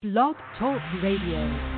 Blog Talk Radio.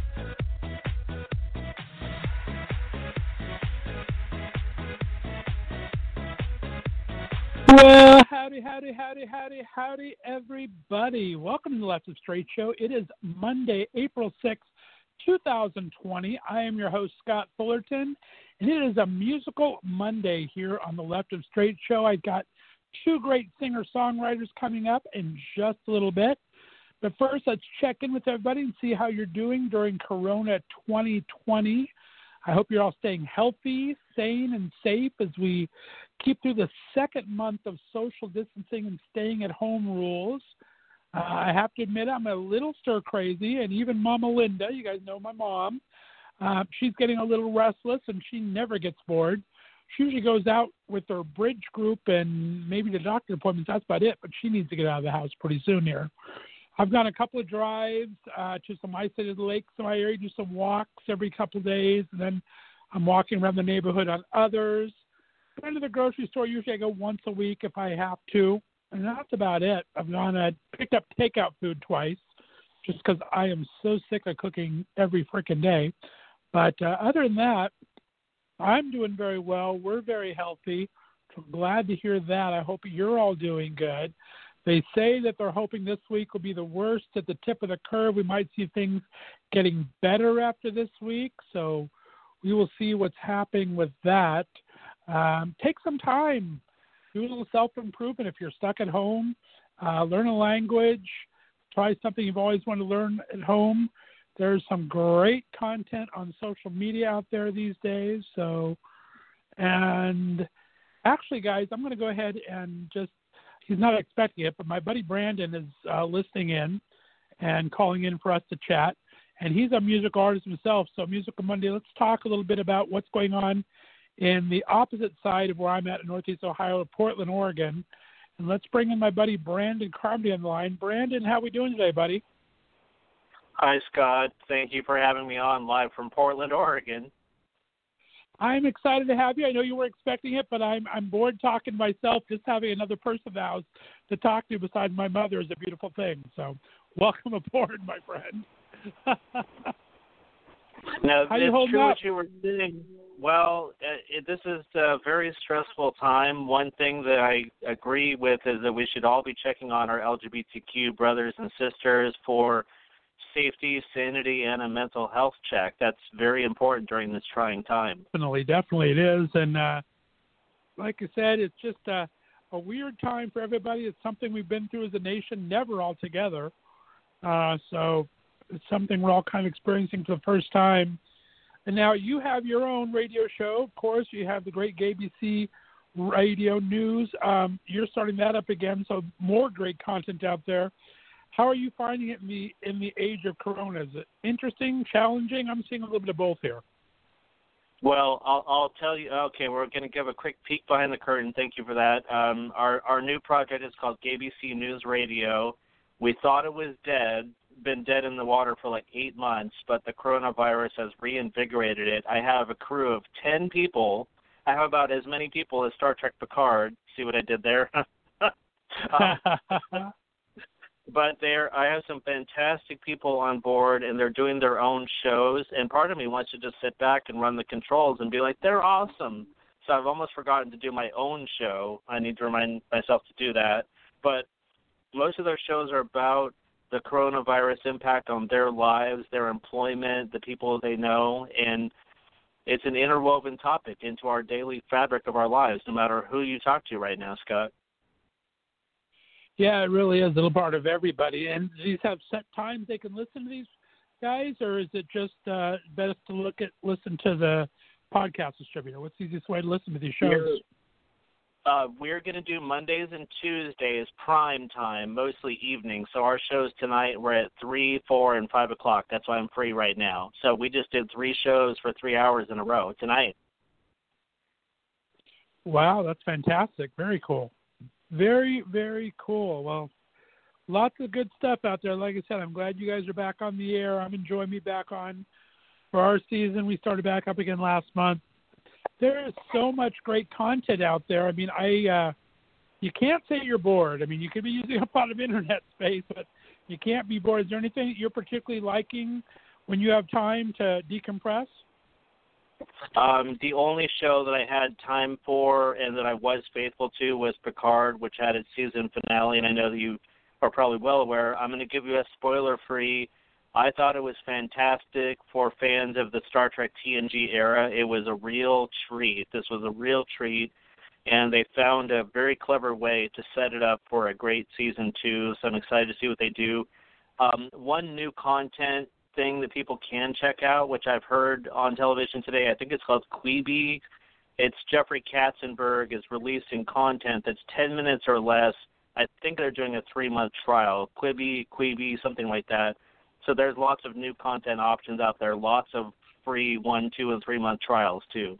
Well, howdy, howdy, howdy, howdy, howdy, everybody. Welcome to the Left of Straight Show. It is Monday, April 6th, 2020. I am your host, Scott Fullerton, and it is a musical Monday here on the Left of Straight Show. I've got two great singer songwriters coming up in just a little bit. But first, let's check in with everybody and see how you're doing during Corona 2020. I hope you're all staying healthy, sane, and safe as we keep through the second month of social distancing and staying at home rules. Uh, I have to admit, I'm a little stir crazy, and even Mama Linda, you guys know my mom, uh, she's getting a little restless, and she never gets bored. She usually goes out with her bridge group and maybe the doctor appointments. That's about it, but she needs to get out of the house pretty soon here. I've gone a couple of drives uh, to some isolated lakes in my area, do some walks every couple of days, and then I'm walking around the neighborhood on others. Going to the grocery store, usually I go once a week if I have to, and that's about it. I've gone and picked up takeout food twice, just because I am so sick of cooking every freaking day. But uh, other than that, I'm doing very well. We're very healthy. I'm glad to hear that. I hope you're all doing good. They say that they're hoping this week will be the worst at the tip of the curve. We might see things getting better after this week. So we will see what's happening with that. Um, take some time, do a little self improvement if you're stuck at home. Uh, learn a language, try something you've always wanted to learn at home. There's some great content on social media out there these days. So, and actually, guys, I'm going to go ahead and just, he's not expecting it, but my buddy Brandon is uh, listening in and calling in for us to chat. And he's a music artist himself. So, Musical Monday, let's talk a little bit about what's going on in the opposite side of where I'm at in Northeast Ohio, Portland, Oregon. And let's bring in my buddy Brandon Carmody on the line. Brandon, how are we doing today, buddy? Hi, Scott. Thank you for having me on live from Portland, Oregon. I'm excited to have you. I know you were expecting it, but I'm I'm bored talking to myself. Just having another person in the house to talk to besides my mother is a beautiful thing. So, welcome aboard, my friend. now, How it's true up? what you were saying. Well, uh, it, this is a very stressful time. One thing that I agree with is that we should all be checking on our LGBTQ brothers and sisters for safety, sanity, and a mental health check. That's very important during this trying time. Definitely, definitely it is. And uh, like I said, it's just a, a weird time for everybody. It's something we've been through as a nation, never all together. Uh, so it's something we're all kind of experiencing for the first time. And now you have your own radio show. Of course, you have the great GBC radio news. Um, you're starting that up again, so more great content out there. How are you finding it in the in the age of Corona? Is it interesting, challenging? I'm seeing a little bit of both here. Well, I'll, I'll tell you. Okay, we're going to give a quick peek behind the curtain. Thank you for that. Um, our our new project is called GBC News Radio. We thought it was dead, been dead in the water for like eight months, but the coronavirus has reinvigorated it. I have a crew of ten people. I have about as many people as Star Trek Picard. See what I did there? um, but there I have some fantastic people on board and they're doing their own shows and part of me wants to just sit back and run the controls and be like they're awesome. So I've almost forgotten to do my own show. I need to remind myself to do that. But most of their shows are about the coronavirus impact on their lives, their employment, the people they know and it's an interwoven topic into our daily fabric of our lives, no matter who you talk to right now, Scott. Yeah, it really is a little part of everybody. And do these have set times they can listen to these guys, or is it just uh, best to look at listen to the podcast distributor? What's the easiest way to listen to these shows? Uh, we're going to do Mondays and Tuesdays prime time, mostly evening. So our shows tonight were at three, four, and five o'clock. That's why I'm free right now. So we just did three shows for three hours in a row tonight. Wow, that's fantastic. Very cool. Very, very cool. Well, lots of good stuff out there. Like I said, I'm glad you guys are back on the air. I'm enjoying me back on for our season. We started back up again last month there is so much great content out there. I mean, I uh, you can't say you're bored. I mean, you could be using a lot of internet space, but you can't be bored. Is there anything that you're particularly liking when you have time to decompress? Um, the only show that I had time for and that I was faithful to was Picard, which had its season finale, and I know that you are probably well aware. I'm going to give you a spoiler-free I thought it was fantastic for fans of the Star Trek TNG era. It was a real treat. This was a real treat, and they found a very clever way to set it up for a great season two. So I'm excited to see what they do. Um, one new content thing that people can check out, which I've heard on television today, I think it's called Quibi. It's Jeffrey Katzenberg is releasing content that's 10 minutes or less. I think they're doing a three month trial. Quibi, Quibi, something like that so there's lots of new content options out there, lots of free one, two, and three month trials too.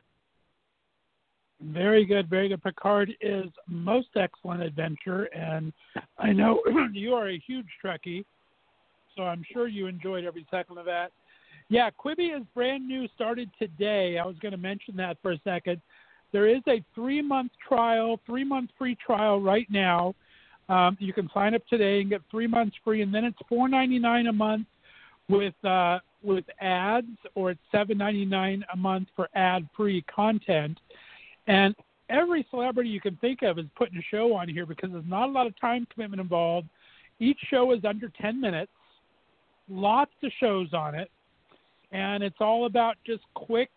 Very good, very good. Picard is most excellent adventure, and I know you are a huge Trekkie, so I'm sure you enjoyed every second of that. Yeah, Quibi is brand new, started today. I was going to mention that for a second. There is a three month trial, three month free trial right now. Um, you can sign up today and get three months free, and then it's four ninety nine a month with uh, with ads, or it's seven ninety nine a month for ad free content. And every celebrity you can think of is putting a show on here because there's not a lot of time commitment involved. Each show is under ten minutes. Lots of shows on it, and it's all about just quick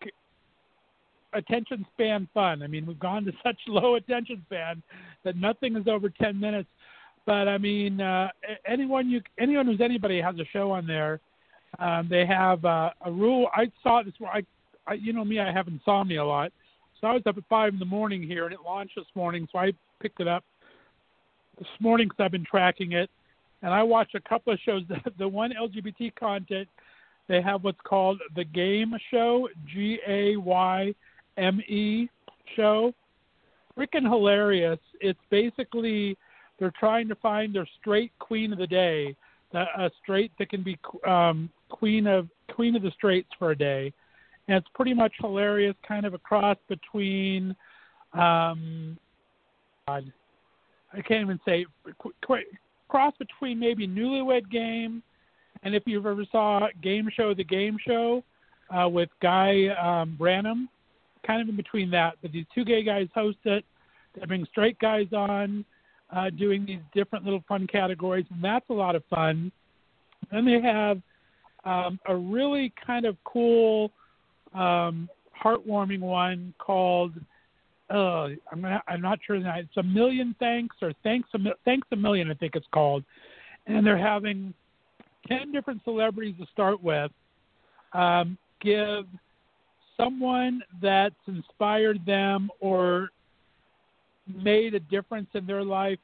attention span fun. I mean, we've gone to such low attention span that nothing is over 10 minutes. But I mean, uh, anyone you anyone who's anybody has a show on there. Um, they have uh, a rule. I saw this. I, I, you know me, I have insomnia a lot. So I was up at five in the morning here, and it launched this morning. So I picked it up this morning because I've been tracking it, and I watched a couple of shows. The, the one LGBT content, they have what's called the Game Show, G A Y M E show. Freaking hilarious! It's basically they're trying to find their straight queen of the day, a straight that can be um, queen of queen of the straights for a day, and it's pretty much hilarious, kind of a cross between, um, God, I can't even say qu- qu- cross between maybe Newlywed Game, and if you've ever saw Game Show, the Game Show uh, with Guy um, Branum, kind of in between that. But these two gay guys host it. They bring straight guys on uh, doing these different little fun categories, and that's a lot of fun. Then they have um, a really kind of cool, um, heartwarming one called. Uh, I'm not, I'm not sure it's a million thanks or thanks a thanks a million I think it's called, and they're having ten different celebrities to start with um, give someone that's inspired them or made a difference in their life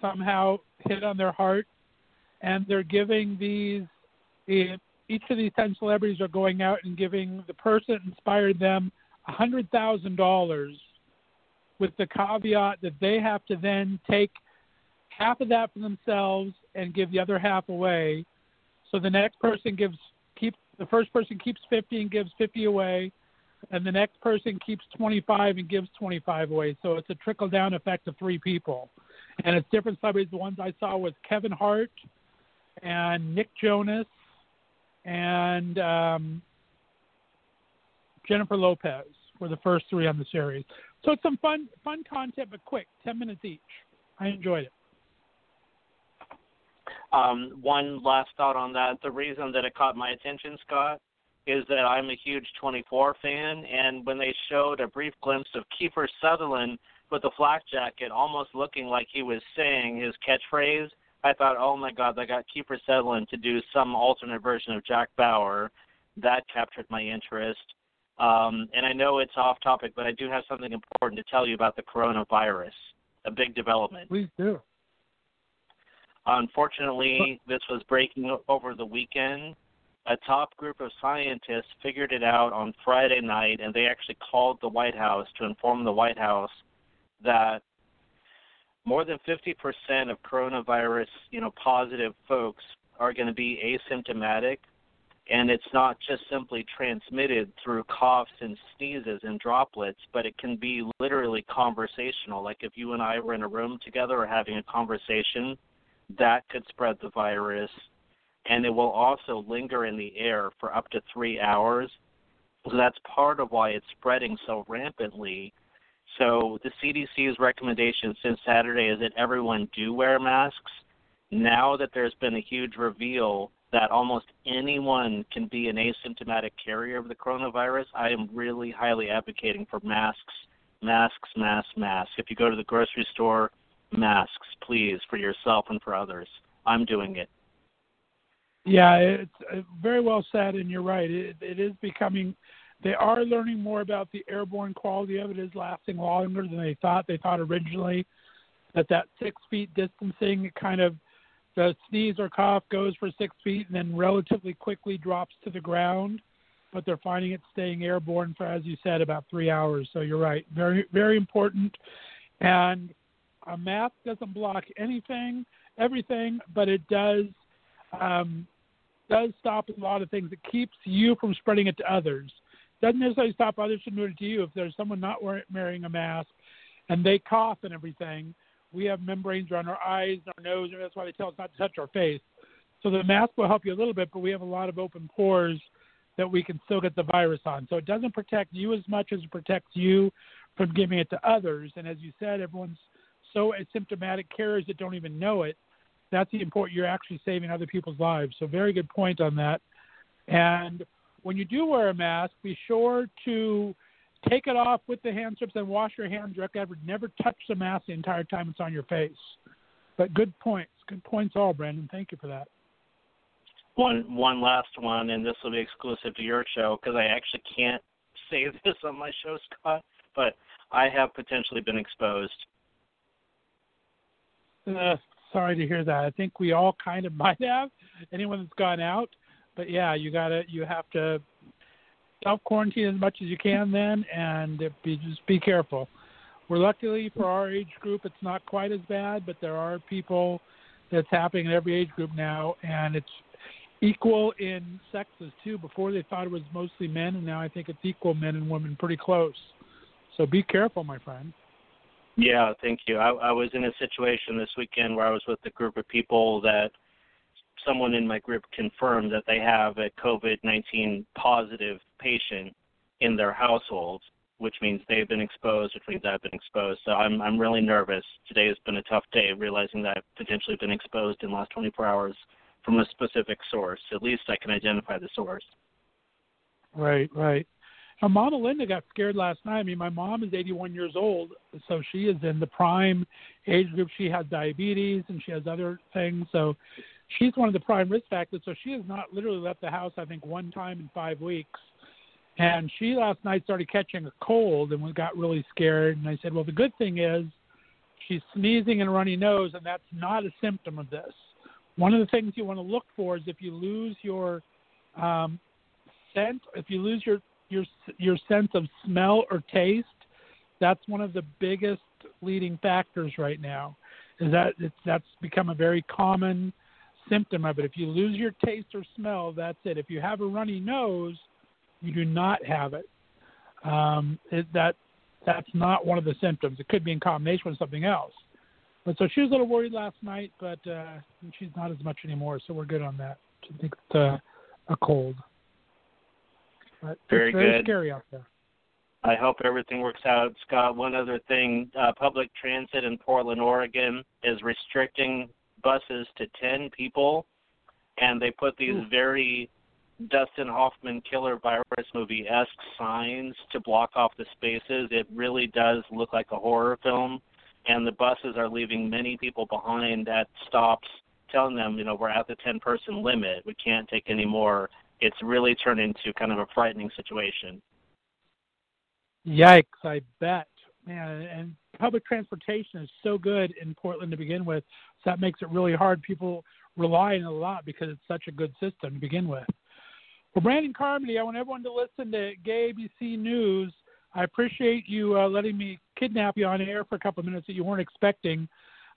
somehow hit on their heart and they're giving these each of these 10 celebrities are going out and giving the person that inspired them $100,000 with the caveat that they have to then take half of that for themselves and give the other half away. So the next person gives keep the first person keeps 50 and gives 50 away and the next person keeps 25 and gives 25 away. So it's a trickle down effect of three people. And it's different celebrities. The ones I saw was Kevin Hart and Nick Jonas and um, Jennifer Lopez were the first three on the series. So it's some fun fun content, but quick, 10 minutes each. I enjoyed it. Um, one last thought on that. The reason that it caught my attention, Scott, is that I'm a huge 24 fan, and when they showed a brief glimpse of Kiefer Sutherland with a flak jacket, almost looking like he was saying his catchphrase, I thought, oh my God, they got Kiefer Sutherland to do some alternate version of Jack Bauer. That captured my interest. Um, and I know it's off topic, but I do have something important to tell you about the coronavirus, a big development. Please do. Unfortunately, this was breaking over the weekend. A top group of scientists figured it out on Friday night, and they actually called the White House to inform the White House that more than 50% of coronavirus, you know, positive folks are going to be asymptomatic and it's not just simply transmitted through coughs and sneezes and droplets, but it can be literally conversational. Like if you and I were in a room together or having a conversation, that could spread the virus, and it will also linger in the air for up to three hours. So that's part of why it's spreading so rampantly. So the CDC's recommendation since Saturday is that everyone do wear masks. Now that there's been a huge reveal that almost anyone can be an asymptomatic carrier of the coronavirus, I am really highly advocating for masks, masks, masks, masks. If you go to the grocery store, masks, please, for yourself and for others. I'm doing it. Yeah, it's uh, very well said, and you're right. It, it is becoming. They are learning more about the airborne quality of it. Is lasting longer than they thought. They thought originally that that six feet distancing kind of the sneeze or cough goes for six feet and then relatively quickly drops to the ground. But they're finding it staying airborne for, as you said, about three hours. So you're right, very very important. And a mask doesn't block anything, everything, but it does um, does stop a lot of things. It keeps you from spreading it to others. Doesn't necessarily stop others from doing it to you. If there's someone not wearing a mask and they cough and everything, we have membranes around our eyes and our nose, and that's why they tell us not to touch our face. So the mask will help you a little bit, but we have a lot of open pores that we can still get the virus on. So it doesn't protect you as much as it protects you from giving it to others. And as you said, everyone's so asymptomatic carriers that don't even know it. That's the important. You're actually saving other people's lives. So very good point on that. And when you do wear a mask, be sure to take it off with the hand strips and wash your hands directly after. Never touch the mask the entire time it's on your face. But good points. Good points all, Brandon. Thank you for that. One one last one, and this will be exclusive to your show because I actually can't say this on my show, Scott. But I have potentially been exposed. Uh, sorry to hear that. I think we all kind of might have. Anyone that's gone out, but yeah, you gotta you have to self quarantine as much as you can then, and be just be careful. We're luckily for our age group, it's not quite as bad, but there are people that's happening in every age group now, and it's equal in sexes too. Before they thought it was mostly men, and now I think it's equal men and women, pretty close. So be careful, my friend. Yeah, thank you. I, I was in a situation this weekend where I was with a group of people that someone in my group confirmed that they have a COVID 19 positive patient in their household, which means they've been exposed, which means I've been exposed. So I'm I'm really nervous. Today has been a tough day, realizing that I've potentially been exposed in the last 24 hours from a specific source. At least I can identify the source. Right, right. Now, Mama Linda got scared last night. I mean, my mom is 81 years old, so she is in the prime age group. She has diabetes and she has other things, so she's one of the prime risk factors. So she has not literally left the house, I think, one time in five weeks. And she last night started catching a cold and we got really scared. And I said, well, the good thing is she's sneezing and runny nose, and that's not a symptom of this. One of the things you want to look for is if you lose your um, scent, if you lose your your your sense of smell or taste, that's one of the biggest leading factors right now. Is that it's, that's become a very common symptom of it. If you lose your taste or smell, that's it. If you have a runny nose, you do not have it. Um, it that that's not one of the symptoms. It could be in combination with something else. But so she was a little worried last night, but uh, she's not as much anymore. So we're good on that. I think it's uh, a cold. But very, very good. scary out there. I hope everything works out, Scott. One other thing: uh, public transit in Portland, Oregon, is restricting buses to ten people, and they put these Ooh. very Dustin Hoffman killer virus movie esque signs to block off the spaces. It really does look like a horror film, and the buses are leaving many people behind at stops, telling them, you know, we're at the 10 person limit. We can't take any more. It's really turned into kind of a frightening situation. Yikes! I bet, man. And public transportation is so good in Portland to begin with, so that makes it really hard. People rely on it a lot because it's such a good system to begin with. Well, Brandon Carmody, I want everyone to listen to Gay ABC News. I appreciate you uh, letting me kidnap you on air for a couple of minutes that you weren't expecting.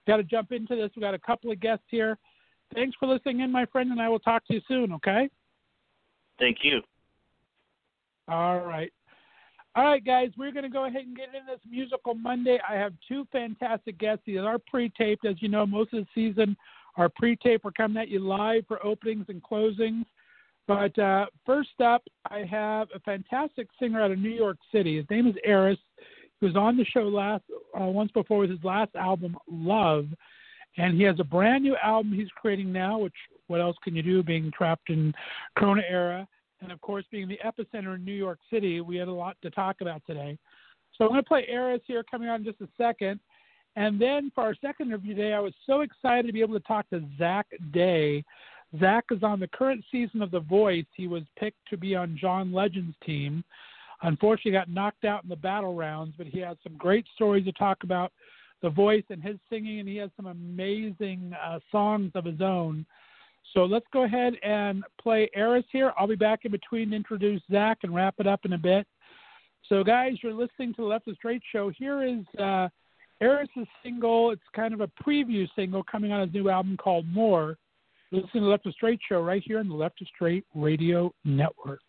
Got to jump into this. We got a couple of guests here. Thanks for listening in, my friend, and I will talk to you soon. Okay? Thank you. All right. All right, guys, we're going to go ahead and get into this musical Monday. I have two fantastic guests. These are pre-taped, as you know. Most of the season are pre-taped. We're coming at you live for openings and closings. But uh, first up, I have a fantastic singer out of New York City. His name is Aris. He was on the show last uh, once before with his last album, Love, and he has a brand new album he's creating now. Which what else can you do being trapped in Corona era? and of course, being the epicenter in New York City, we had a lot to talk about today. So I'm going to play Aris here coming on in just a second. And then for our second interview today, I was so excited to be able to talk to Zach Day. Zach is on the current season of The Voice. He was picked to be on John Legend's team. Unfortunately, got knocked out in the battle rounds, but he has some great stories to talk about The Voice and his singing, and he has some amazing uh, songs of his own. So let's go ahead and play Aris here. I'll be back in between to introduce Zach and wrap it up in a bit. So, guys, you're listening to the Left of Straight show. Here is uh, Aris's single. It's kind of a preview single coming on his new album called More. Listen to the Left of Straight show right here on the Left of Straight Radio Network.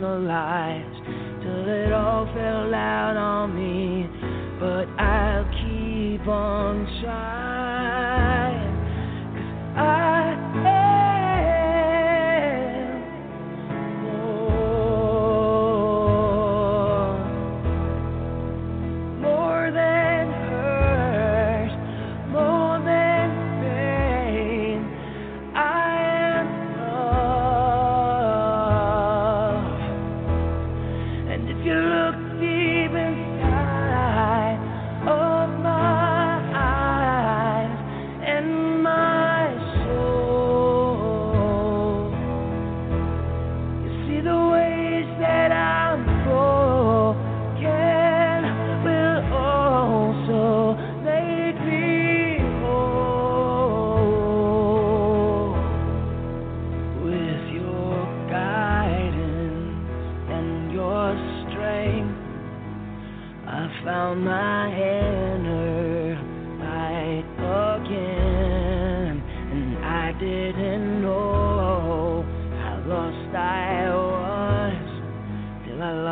The lies till it all fell out on me. But I'll keep on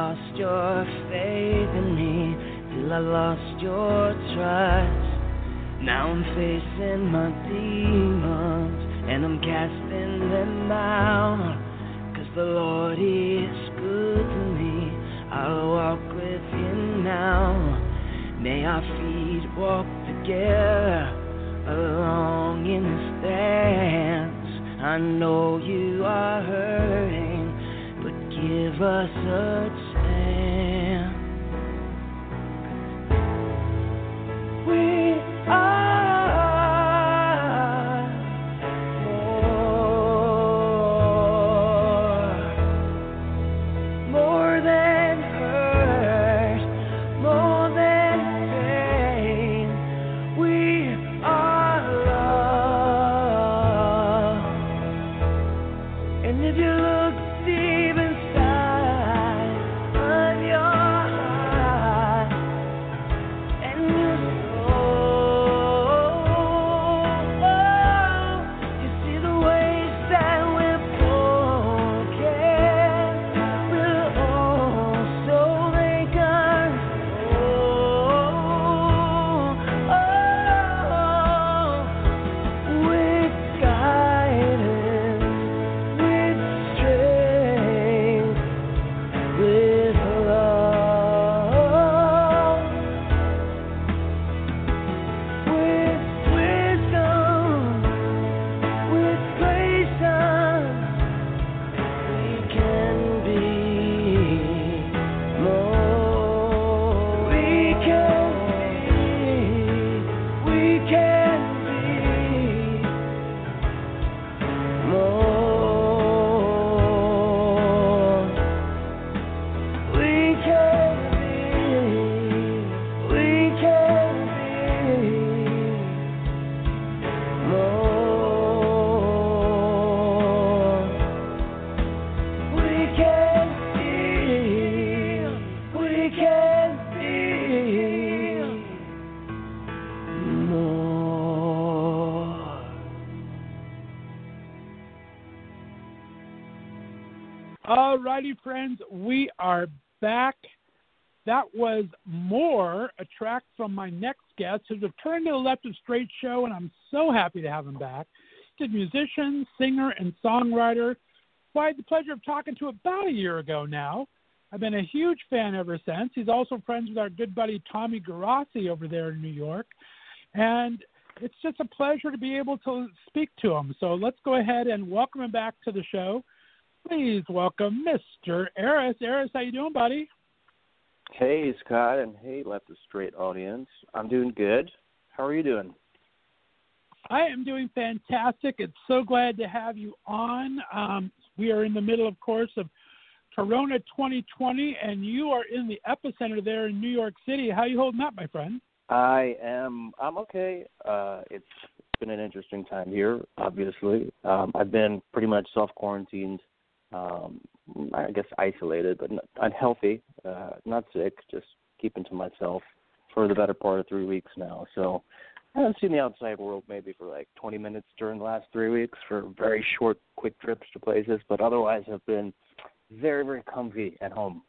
lost your faith in me, till I lost your trust. Now I'm facing my demons, and I'm casting them out. Cause the Lord is good to me, I'll walk with Him now. May our feet walk together along in His dance. I know you are hurting, but give us a friends, we are back. That was more a track from my next guest who's returned to the Left of Straight show, and I'm so happy to have him back. He's a musician, singer, and songwriter who I had the pleasure of talking to about a year ago now. I've been a huge fan ever since. He's also friends with our good buddy Tommy Garassi over there in New York. And it's just a pleasure to be able to speak to him. So let's go ahead and welcome him back to the show. Please welcome Mr. Aris. Aris, how you doing, buddy? Hey, Scott, and hey, Left of Straight audience. I'm doing good. How are you doing? I am doing fantastic. It's so glad to have you on. Um, we are in the middle, of course, of Corona 2020, and you are in the epicenter there in New York City. How are you holding up, my friend? I am. I'm okay. Uh, it's been an interesting time here. Obviously, um, I've been pretty much self quarantined. Um, I guess isolated, but unhealthy. Uh, not sick. Just keeping to myself for the better part of three weeks now. So I haven't seen the outside world maybe for like 20 minutes during the last three weeks for very short, quick trips to places. But otherwise, have been very, very comfy at home.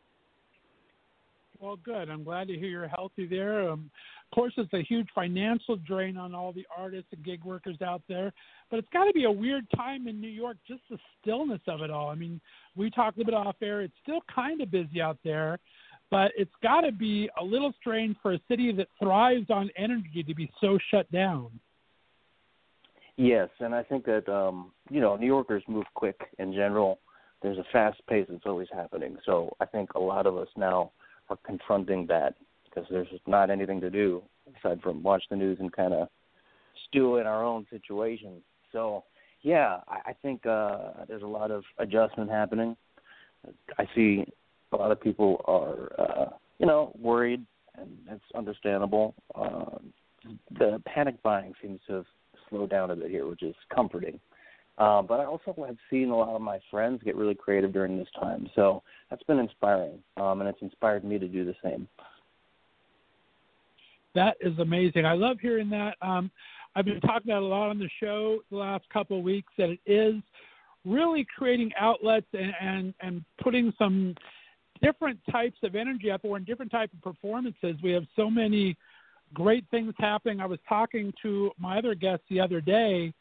Well, good. I'm glad to hear you're healthy there. Um, of course, it's a huge financial drain on all the artists and gig workers out there, but it's got to be a weird time in New York, just the stillness of it all. I mean, we talked a little bit off air. It's still kind of busy out there, but it's got to be a little strange for a city that thrives on energy to be so shut down. Yes, and I think that um, you know New Yorkers move quick in general. There's a fast pace that's always happening. So I think a lot of us now are confronting that because there's not anything to do aside from watch the news and kind of stew in our own situation. So yeah, I, I think uh, there's a lot of adjustment happening. I see a lot of people are uh, you know worried, and it's understandable. Uh, the panic buying seems to have slowed down a bit here, which is comforting. Uh, but I also have seen a lot of my friends get really creative during this time, so that's been inspiring, um, and it's inspired me to do the same. That is amazing. I love hearing that. Um, I've been talking about a lot on the show the last couple of weeks that it is really creating outlets and, and, and putting some different types of energy up or in different type of performances. We have so many great things happening. I was talking to my other guest the other day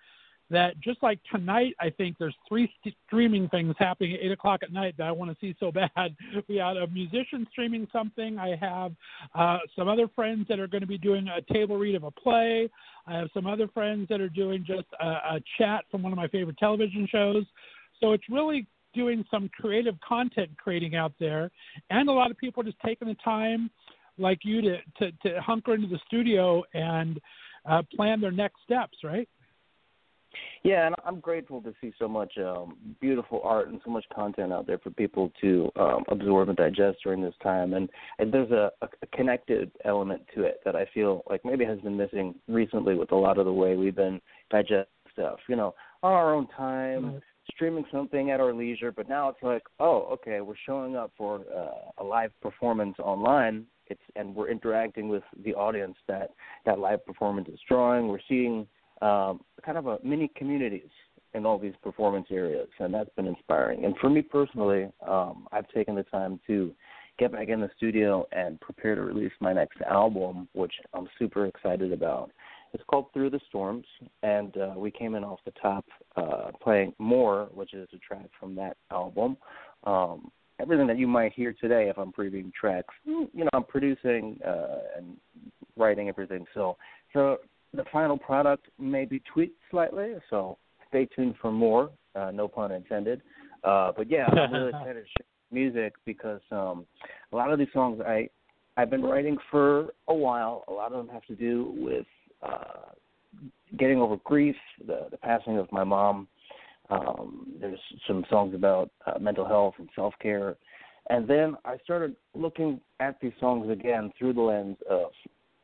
that just like tonight, I think there's three st- streaming things happening at eight o'clock at night that I want to see so bad. We had a musician streaming something. I have uh, some other friends that are going to be doing a table read of a play. I have some other friends that are doing just a, a chat from one of my favorite television shows. So it's really doing some creative content creating out there, and a lot of people are just taking the time, like you, to to, to hunker into the studio and uh, plan their next steps. Right. Yeah, and I'm grateful to see so much um, beautiful art and so much content out there for people to um, absorb and digest during this time. And, and there's a, a connected element to it that I feel like maybe has been missing recently with a lot of the way we've been digesting stuff. You know, on our own time, right. streaming something at our leisure. But now it's like, oh, okay, we're showing up for uh, a live performance online. It's and we're interacting with the audience that that live performance is drawing. We're seeing um, kind of a mini communities in all these performance areas, and that's been inspiring. And for me personally, um, I've taken the time to get back in the studio and prepare to release my next album, which I'm super excited about. It's called Through the Storms, and uh, we came in off the top uh, playing More, which is a track from that album. Um, everything that you might hear today, if I'm previewing tracks, you know, I'm producing uh, and writing everything. So, so the final product may be tweaked slightly, so stay tuned for more. Uh, no pun intended. Uh, but yeah, I'm really excited to share music because um, a lot of these songs I I've been writing for a while. A lot of them have to do with uh, getting over grief, the the passing of my mom. Um, there's some songs about uh, mental health and self care, and then I started looking at these songs again through the lens of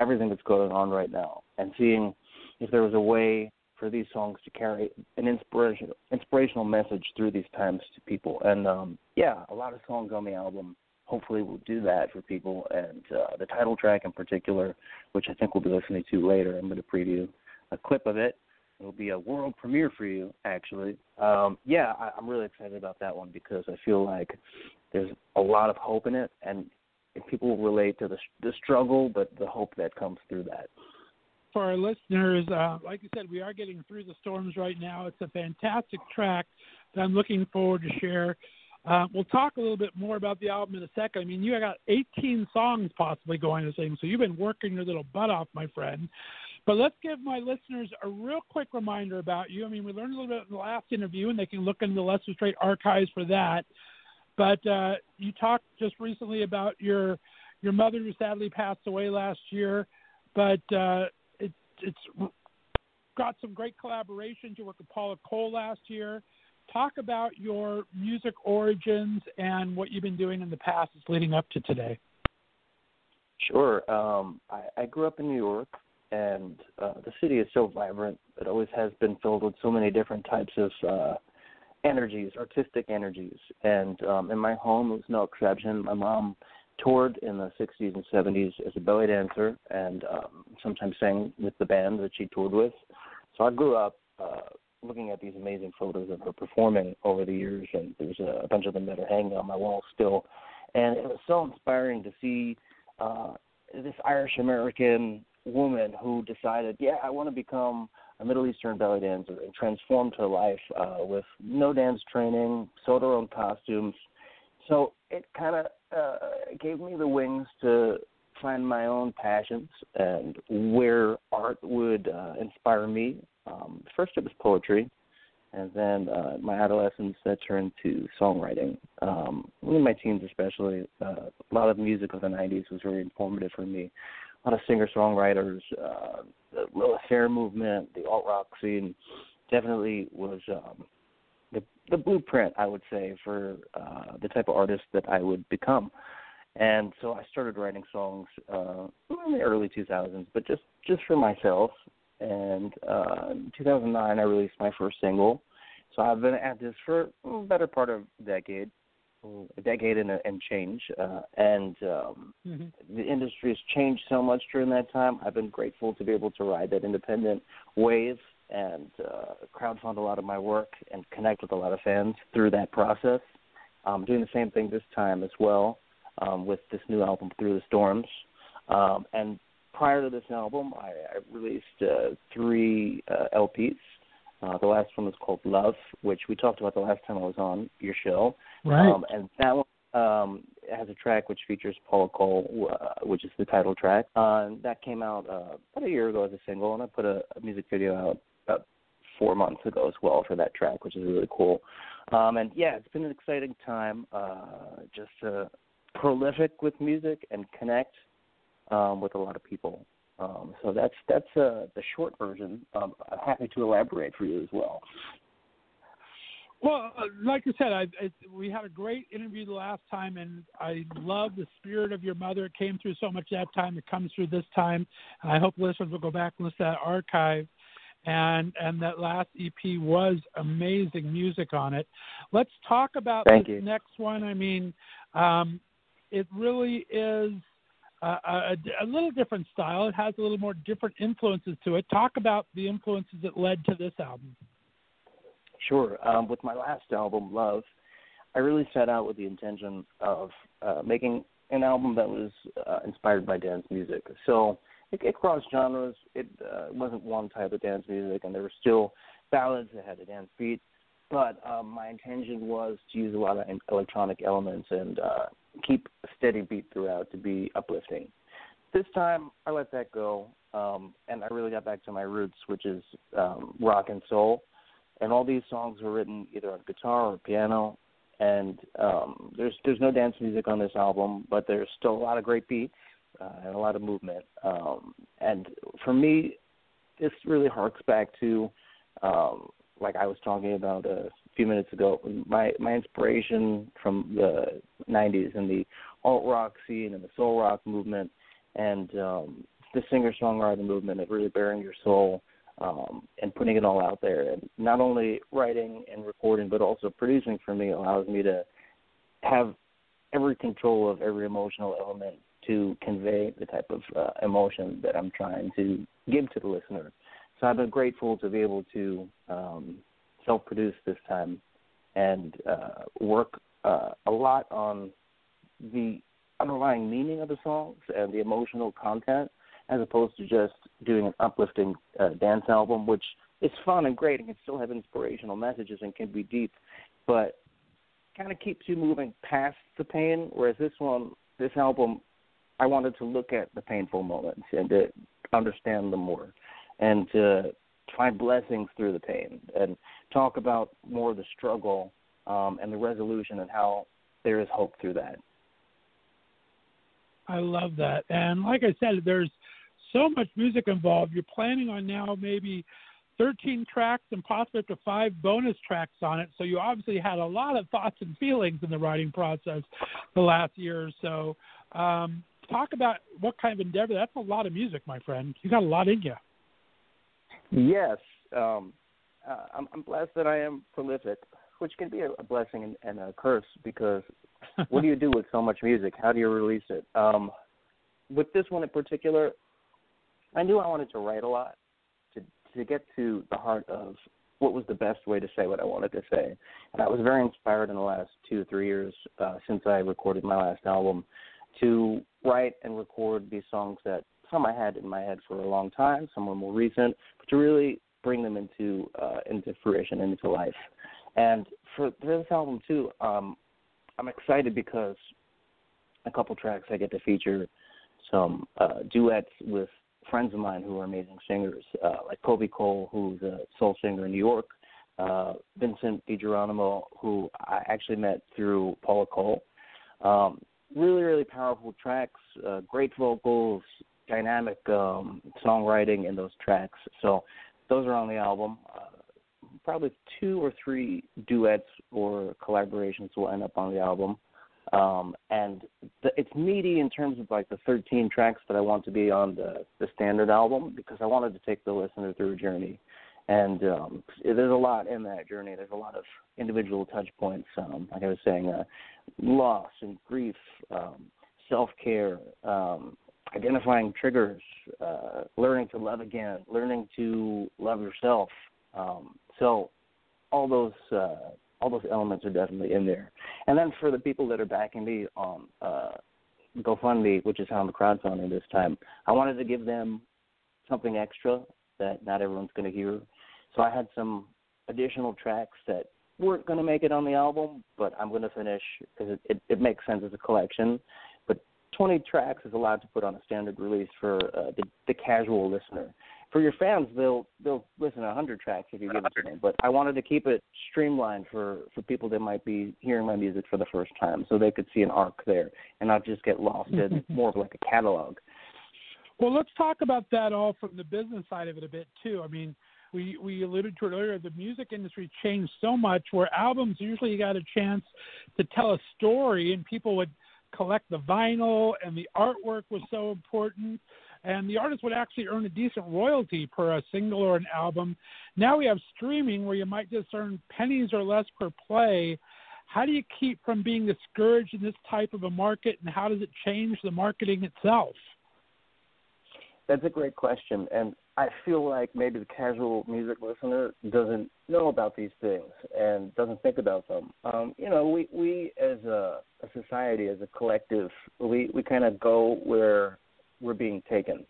everything that's going on right now and seeing if there was a way for these songs to carry an inspirational inspirational message through these times to people. And um yeah, a lot of songs on the album hopefully will do that for people and uh, the title track in particular, which I think we'll be listening to later, I'm going to preview a clip of it. It'll be a world premiere for you, actually. Um, yeah, I, I'm really excited about that one because I feel like there's a lot of hope in it, and people will relate to the the struggle, but the hope that comes through that. For our listeners, uh, like you said, we are getting through the storms right now. It's a fantastic track that I'm looking forward to share. Uh, we'll talk a little bit more about the album in a second. I mean, you got 18 songs possibly going to sing, so you've been working your little butt off, my friend. But let's give my listeners a real quick reminder about you. I mean, we learned a little bit in the last interview, and they can look into the Left of Straight archives for that. But uh, you talked just recently about your your mother who sadly passed away last year, but uh, it's got some great collaborations. You worked with Paula Cole last year. Talk about your music origins and what you've been doing in the past leading up to today. Sure. Um, I, I grew up in New York, and uh, the city is so vibrant. It always has been filled with so many different types of uh, energies, artistic energies. And um, in my home, it was no exception. My mom toured in the 60s and 70s as a belly dancer and um, sometimes sang with the band that she toured with. So I grew up uh, looking at these amazing photos of her performing over the years, and there's a, a bunch of them that are hanging on my wall still. And it was so inspiring to see uh, this Irish American woman who decided, yeah, I want to become a Middle Eastern belly dancer and transformed her life uh, with no dance training, sewed her own costumes. So it kind of uh, gave me the wings to find my own passions and where art would uh, inspire me. Um, first, it was poetry, and then uh, my adolescence that turned to songwriting. Um, in my teens, especially, uh, a lot of music of the '90s was very informative for me a lot of singer songwriters. Uh, the Lilith Fair movement, the alt rock scene, definitely was um, the blueprint, I would say, for uh, the type of artist that I would become. And so I started writing songs uh, in the early 2000s, but just just for myself. And uh, in 2009, I released my first single. So I've been at this for a better part of a decade a decade and, and change, uh, and um, mm-hmm. the industry has changed so much during that time. I've been grateful to be able to ride that independent wave and uh, crowdfund a lot of my work and connect with a lot of fans through that process. I'm doing the same thing this time as well um, with this new album, Through the Storms. Um, and prior to this album, I, I released uh, three uh, LPs. Uh, the last one was called Love, which we talked about the last time I was on your show. Right. Um, and that one um, has a track which features Paula Cole, uh, which is the title track. Uh, that came out uh, about a year ago as a single, and I put a, a music video out four months ago as well for that track, which is really cool. Um, and yeah, it's been an exciting time. Uh, just uh, prolific with music and connect um, with a lot of people. Um, so that's that's uh, the short version. Um, I'm happy to elaborate for you as well. Well, uh, like I said, I, I, we had a great interview the last time, and I love the spirit of your mother. It came through so much that time. It comes through this time, and I hope listeners will go back and listen to that archive. And and that last EP was amazing music on it. Let's talk about Thank this you. next one. I mean, um, it really is a, a, a little different style. It has a little more different influences to it. Talk about the influences that led to this album. Sure. Um, with my last album, Love, I really set out with the intention of uh, making an album that was uh, inspired by dance music. So it, it crossed genres. It uh, wasn't one type of dance music, and there were still ballads that had a dance beat. But um, my intention was to use a lot of electronic elements and uh, keep a steady beat throughout to be uplifting. This time, I let that go, um, and I really got back to my roots, which is um, rock and soul and all these songs were written either on guitar or piano. And um, there's there's no dance music on this album, but there's still a lot of great beats uh, and a lot of movement. Um, and for me, this really harks back to um, like I was talking about a few minutes ago. My my inspiration from the '90s and the alt rock scene and the soul rock movement, and um, the singer songwriter movement of really baring your soul um, and putting it all out there. And not only writing and recording, but also producing for me allows me to have every control of every emotional element to convey the type of uh, emotion that I'm trying to give to the listener. so I've been grateful to be able to um, self-produce this time and uh, work uh, a lot on the underlying meaning of the songs and the emotional content, as opposed to just doing an uplifting uh, dance album, which is fun and great and can still have inspirational messages and can be deep, but kind of keeps you moving past the pain. Whereas this one, this album, I wanted to look at the painful moments and to understand them more, and to find blessings through the pain, and talk about more of the struggle um, and the resolution and how there is hope through that. I love that. And like I said, there's so much music involved. You're planning on now maybe 13 tracks and possibly up to five bonus tracks on it. So you obviously had a lot of thoughts and feelings in the writing process the last year or so. Um, talk about what kind of endeavor. That's a lot of music, my friend. You got a lot in you. Yes. Um, uh, I'm, I'm blessed that I am prolific, which can be a, a blessing and, and a curse because what do you do with so much music? How do you release it? Um, with this one in particular, I knew I wanted to write a lot to to get to the heart of what was the best way to say what I wanted to say. And I was very inspired in the last two or three years uh, since I recorded my last album to write and record these songs that some I had in my head for a long time, some were more recent, but to really bring them into uh, into fruition, into life. And for, for this album too, um, I'm excited because a couple tracks I get to feature some uh, duets with friends of mine who are amazing singers, uh, like Kobe Cole, who's a soul singer in New York, uh, Vincent DiGeronimo, who I actually met through Paula Cole. Um, really, really powerful tracks, uh, great vocals, dynamic um, songwriting in those tracks. So those are on the album. Uh, probably two or three duets or collaborations will end up on the album. Um, and the, it's meaty in terms of like the 13 tracks that I want to be on the, the standard album because I wanted to take the listener through a journey. And um, there's a lot in that journey. There's a lot of individual touch points, um, like I was saying, uh, loss and grief, um, self care, um, identifying triggers, uh, learning to love again, learning to love yourself. Um, so all those uh, all those elements are definitely in there. And then for the people that are backing me on uh, GoFundMe, which is how I'm crowdfunding this time, I wanted to give them something extra that not everyone's going to hear. So I had some additional tracks that weren't going to make it on the album, but I'm going to finish because it, it, it makes sense as a collection. But 20 tracks is allowed to put on a standard release for uh, the, the casual listener for your fans, they'll they'll listen to 100 tracks if you give it to them. But I wanted to keep it streamlined for for people that might be hearing my music for the first time, so they could see an arc there and not just get lost in more of like a catalog. Well, let's talk about that all from the business side of it a bit too. I mean, we we alluded to it earlier. The music industry changed so much, where albums usually got a chance to tell a story, and people would collect the vinyl, and the artwork was so important and the artist would actually earn a decent royalty per a single or an album. Now we have streaming where you might just earn pennies or less per play. How do you keep from being discouraged in this type of a market, and how does it change the marketing itself? That's a great question, and I feel like maybe the casual music listener doesn't know about these things and doesn't think about them. Um, you know, we we as a, a society, as a collective, we we kind of go where we're being taken.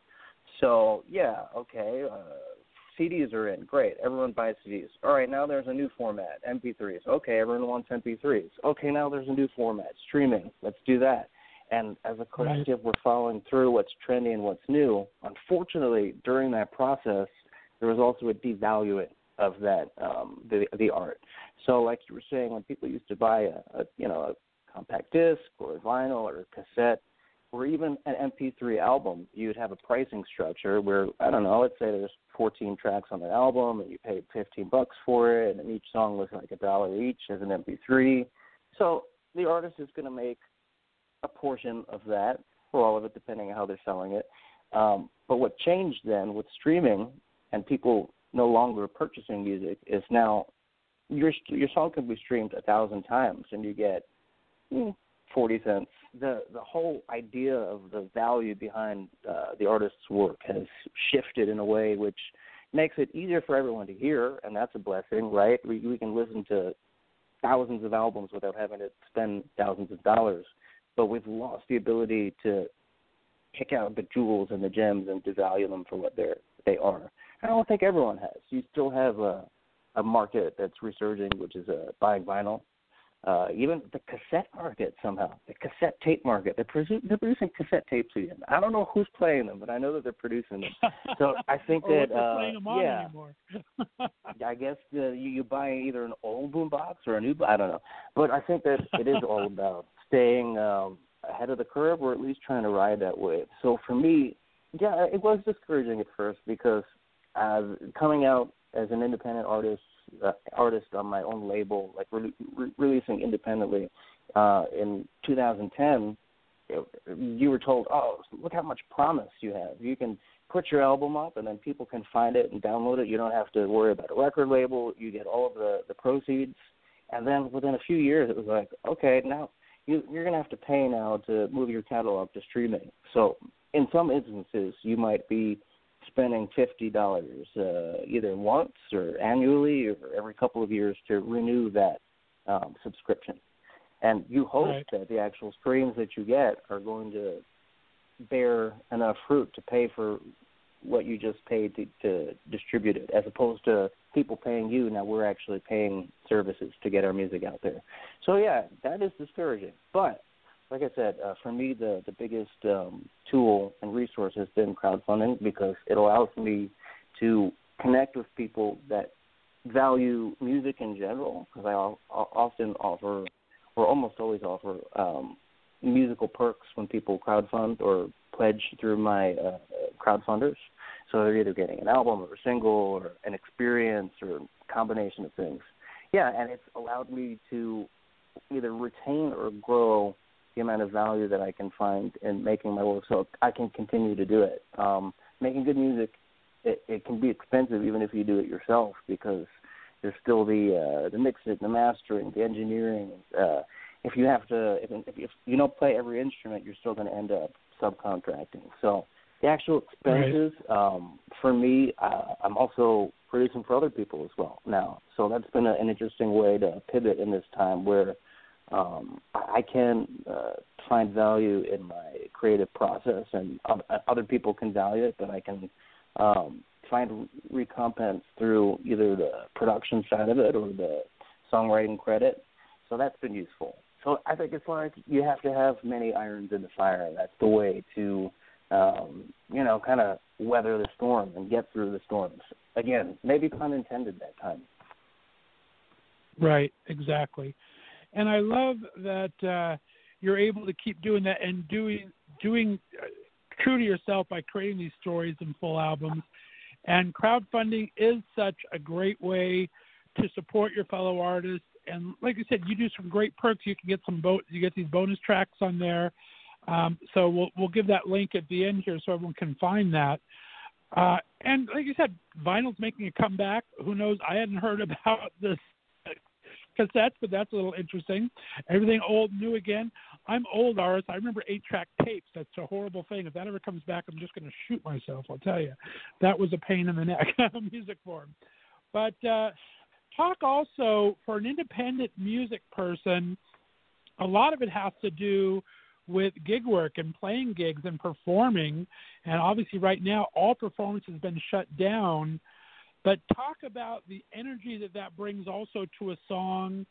So yeah, okay, uh, CDs are in. Great, everyone buys CDs. All right, now there's a new format, MP3s. Okay, everyone wants MP3s. Okay, now there's a new format, streaming. Let's do that. And as a collective, we're following through what's trendy and what's new. Unfortunately, during that process, there was also a devaluing of that um, the the art. So, like you were saying, when people used to buy a, a you know a compact disc or a vinyl or a cassette, or even an MP3 album, you'd have a pricing structure where I don't know, let's say there's 14 tracks on the album, and you paid 15 bucks for it, and each song was like a dollar each as an MP3. So the artist is going to make a portion of that, or all of it, depending on how they're selling it. Um, but what changed then with streaming and people no longer purchasing music is now your your song can be streamed a thousand times, and you get hmm, 40 cents. The the whole idea of the value behind uh, the artist's work has shifted in a way which makes it easier for everyone to hear, and that's a blessing, right? We, we can listen to thousands of albums without having to spend thousands of dollars, but we've lost the ability to pick out the jewels and the gems and to value them for what they're they are. I don't think everyone has. You still have a a market that's resurging, which is uh, buying vinyl. Uh, even the cassette market somehow, the cassette tape market. They're, produ- they're producing cassette tapes again. I don't know who's playing them, but I know that they're producing them. So I think that uh, yeah, I guess uh, you, you buy either an old boombox or a new. I don't know, but I think that it is all about staying um, ahead of the curve, or at least trying to ride that wave. So for me, yeah, it was discouraging at first because uh, coming out as an independent artist, uh, artist on my own label, like re- re- releasing independently uh, in 2010, it, you were told, "Oh, look how much promise you have. You can put your album up, and then people can find it and download it. You don't have to worry about a record label. You get all of the the proceeds." And then within a few years, it was like, "Okay, now you, you're going to have to pay now to move your catalog to streaming." So in some instances, you might be spending fifty dollars uh, either once or annually or every couple of years to renew that um, subscription, and you hope right. that the actual streams that you get are going to bear enough fruit to pay for what you just paid to, to distribute it, as opposed to people paying you. Now we're actually paying services to get our music out there. So yeah, that is discouraging, but like I said, uh, for me, the the biggest um, tool and resource has been crowdfunding because it allows me to connect with people that value music in general. Because I often offer, or almost always offer, um, musical perks when people crowdfund or pledge through my uh, crowdfunders. So they're either getting an album or a single or an experience or a combination of things. Yeah, and it's allowed me to either retain or grow the amount of value that I can find in making my work, so I can continue to do it. Um, making good music, it, it can be expensive even if you do it yourself because there's still the uh, the mixing, the mastering, the engineering. Uh, if you have to, if, if you don't play every instrument, you're still going to end up subcontracting. So the actual expenses, right. um, for me, uh, I'm also producing for other people as well now. So that's been a, an interesting way to pivot in this time where um, I can uh, find value in my creative process, and other people can value it, but I can um, find recompense through either the production side of it or the songwriting credit. So that's been useful. So I think it's like you have to have many irons in the fire. That's the way to, um, you know, kind of weather the storm and get through the storms. Again, maybe pun intended that time. Right, exactly and I love that uh, you're able to keep doing that and doing doing uh, true to yourself by creating these stories and full albums. And crowdfunding is such a great way to support your fellow artists. And like I said, you do some great perks. You can get some bo- you get these bonus tracks on there. Um, so we'll we'll give that link at the end here so everyone can find that. Uh, and like you said, vinyl's making a comeback. Who knows? I hadn't heard about this cassettes, but that's a little interesting. Everything old, new again. I'm old, Aris. I remember eight track tapes. That's a horrible thing. If that ever comes back, I'm just going to shoot myself. I'll tell you, that was a pain in the neck a music form. But uh, talk also for an independent music person. A lot of it has to do with gig work and playing gigs and performing. And obviously, right now, all performance has been shut down. But talk about the energy that that brings also to a song.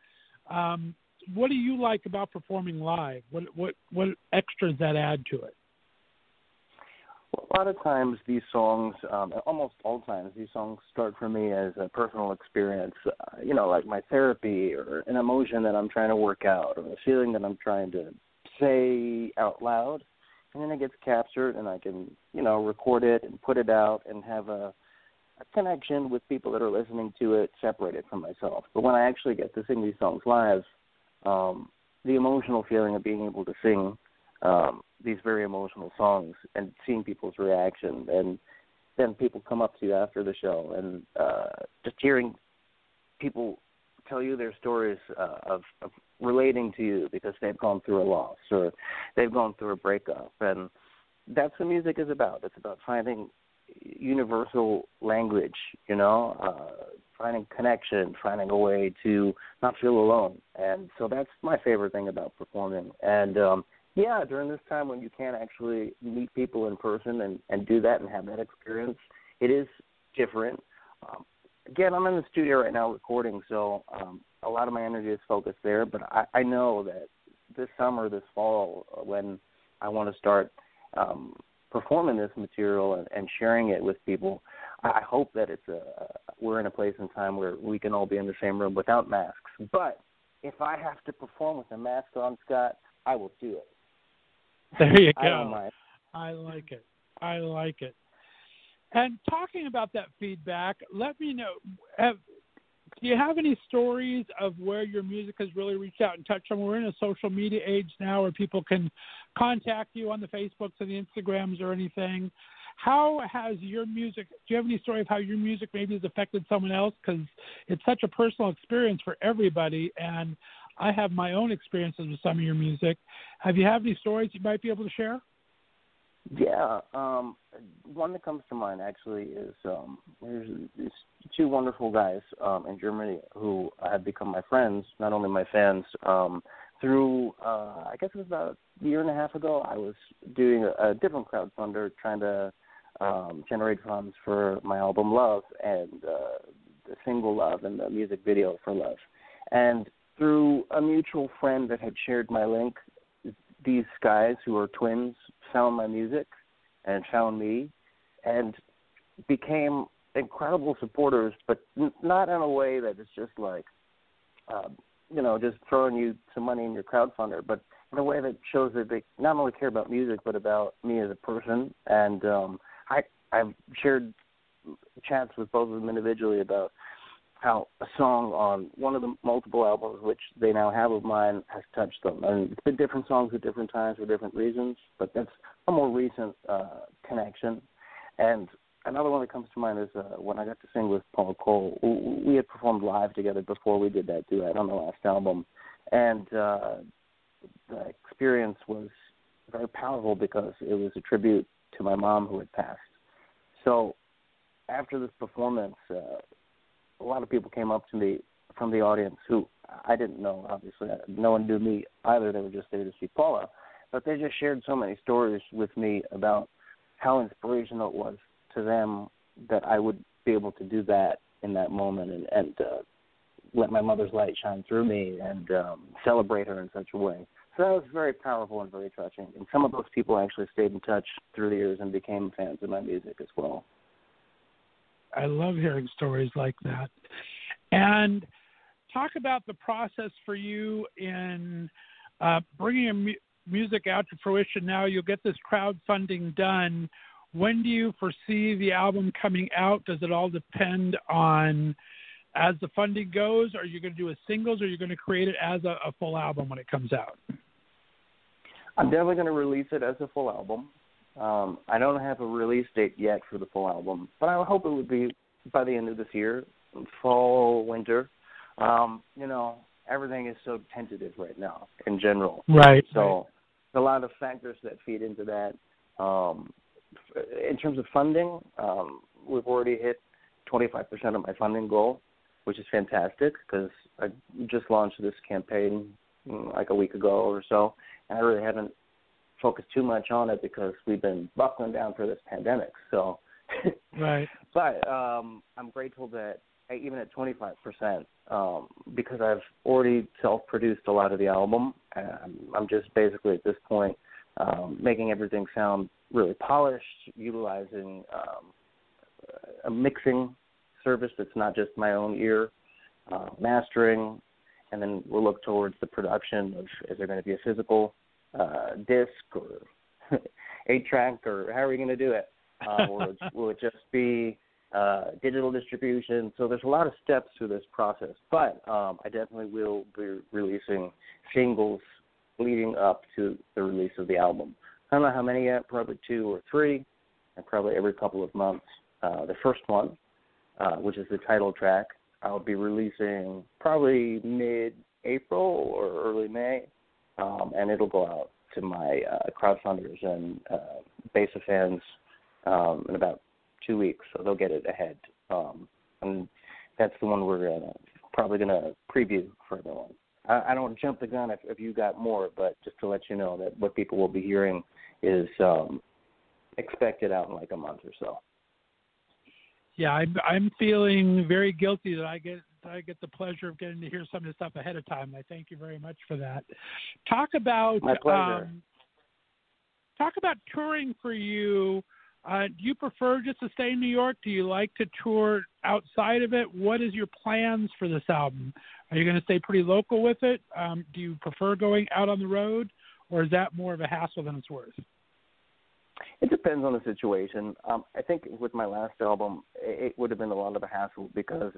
Um, what do you like about performing live? What what what extras that add to it? A lot of times these songs, um, almost all times, these songs start for me as a personal experience. Uh, you know, like my therapy or an emotion that I'm trying to work out or a feeling that I'm trying to say out loud, and then it gets captured, and I can you know record it and put it out and have a a connection with people that are listening to it separated from myself. But when I actually get to sing these songs live, um, the emotional feeling of being able to sing um, these very emotional songs and seeing people's reaction, and then people come up to you after the show and uh, just hearing people tell you their stories uh, of, of relating to you because they've gone through a loss or they've gone through a breakup, and that's what music is about. It's about finding universal language, you know, uh, finding connection, finding a way to not feel alone. And so that's my favorite thing about performing. And um, yeah, during this time when you can't actually meet people in person and, and do that and have that experience, it is different. Um, again, I'm in the studio right now recording, so um, a lot of my energy is focused there. But I, I know that this summer, this fall, uh, when I want to start um, performing this material and, and sharing it with people, I hope that it's a we're in a place and time where we can all be in the same room without masks. But if I have to perform with a mask on, Scott, I will do it. There you go. I. I like it. I like it. And talking about that feedback, let me know. Have, do you have any stories of where your music has really reached out and touched someone? We're in a social media age now where people can contact you on the Facebooks and the Instagrams or anything. How has your music? Do you have any story of how your music maybe has affected someone else? Because it's such a personal experience for everybody, and I have my own experiences with some of your music. Have you have any stories you might be able to share? Yeah, um, one that comes to mind actually is um, there's these two wonderful guys um, in Germany who have become my friends, not only my fans. Um, through, uh, I guess it was about a year and a half ago, I was doing a, a different crowdfunder, trying to um, generate funds for my album Love and uh, the single Love and the music video for Love. And through a mutual friend that had shared my link, these guys who are twins found my music and found me and became incredible supporters, but n- not in a way that is just like, uh, you know, just throwing you some money in your crowdfunder, but in a way that shows that they not only care about music but about me as a person. And um, I I've shared chats with both of them individually about how a song on one of the multiple albums which they now have of mine has touched them. And it's been different songs at different times for different reasons, but that's a more recent uh, connection. And another one that comes to mind is uh, when I got to sing with Paula Cole. We had performed live together before we did that duet on the last album, and uh, the experience was very powerful because it was a tribute to my mom who had passed. So after this performance, uh, a lot of people came up to me from the audience who I didn't know. Obviously, no one knew me either. They were just there to see Paula, but they just shared so many stories with me about how inspirational it was to them that I would be able to do that in that moment and, and uh, let my mother's light shine through me and um, celebrate her in such a way. So that was very powerful and very touching. And some of those people actually stayed in touch through the years and became fans of my music as well. I love hearing stories like that. And talk about the process for you in uh, bringing mu- music out to fruition. Now you'll get this crowdfunding done. When do you foresee the album coming out? Does it all depend on as the funding goes? Are you going to do a singles, or are you going to create it as a, a full album when it comes out? I'm definitely going to release it as a full album. Um, I don't have a yet for the full album, but I hope it would be by the end of this year, fall, winter. Um, you know, everything is so tentative right now in general. Right. So a lot of factors that feed into that. Um, in terms of funding, um, we've already hit 25% of my funding goal, which is fantastic because I just launched this campaign mm, like a week ago or so, and I really haven't focus too much on it because we've been buckling down for this pandemic. So, right. But um, I'm grateful that even at 25%, um, because I've already self-produced a lot of the album, um, I'm just basically at this point um, making everything sound really polished, utilizing um, a mixing service that's not just my own ear, uh, mastering, and then we'll look towards the production of is there going to be a physical uh, disc or eight track or how are we going to do it? Uh, will, it will it just be uh, digital distribution? So there's a lot of steps to this process, but um, I definitely will be releasing singles leading up to the release of the album. I don't know how many yet, probably two or three, and probably every couple of months. Uh, the first one, uh, which is the title track, I'll be releasing probably mid-April or early May um, and it'll go out to my uh, crowdfunders and uh, base of fans um, in about two weeks, so they'll get it ahead. Um, and that's the one we're gonna, probably going to preview for everyone. I, I don't jump the gun if, if you got more, but just to let you know that what people will be hearing is um, expected out in like a month or so. Yeah, I'm I'm feeling very guilty that I get I get the pleasure of getting to hear some of this stuff ahead of time. I thank you very much for that. Talk about My pleasure. Um, talk about touring for you. Uh, do you prefer just to stay in New York? Do you like to tour outside of it? What is your plans for this album? Are you going to stay pretty local with it? Um, do you prefer going out on the road, or is that more of a hassle than it's worth? It depends on the situation. Um, I think with my last album, it would have been a lot of a hassle because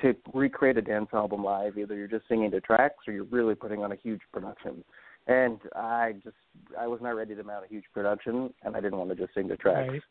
to recreate a dance album live, either you're just singing the tracks or you're really putting on a huge production. And I just I was not ready to mount a huge production, and I didn't want to just sing the tracks. Right.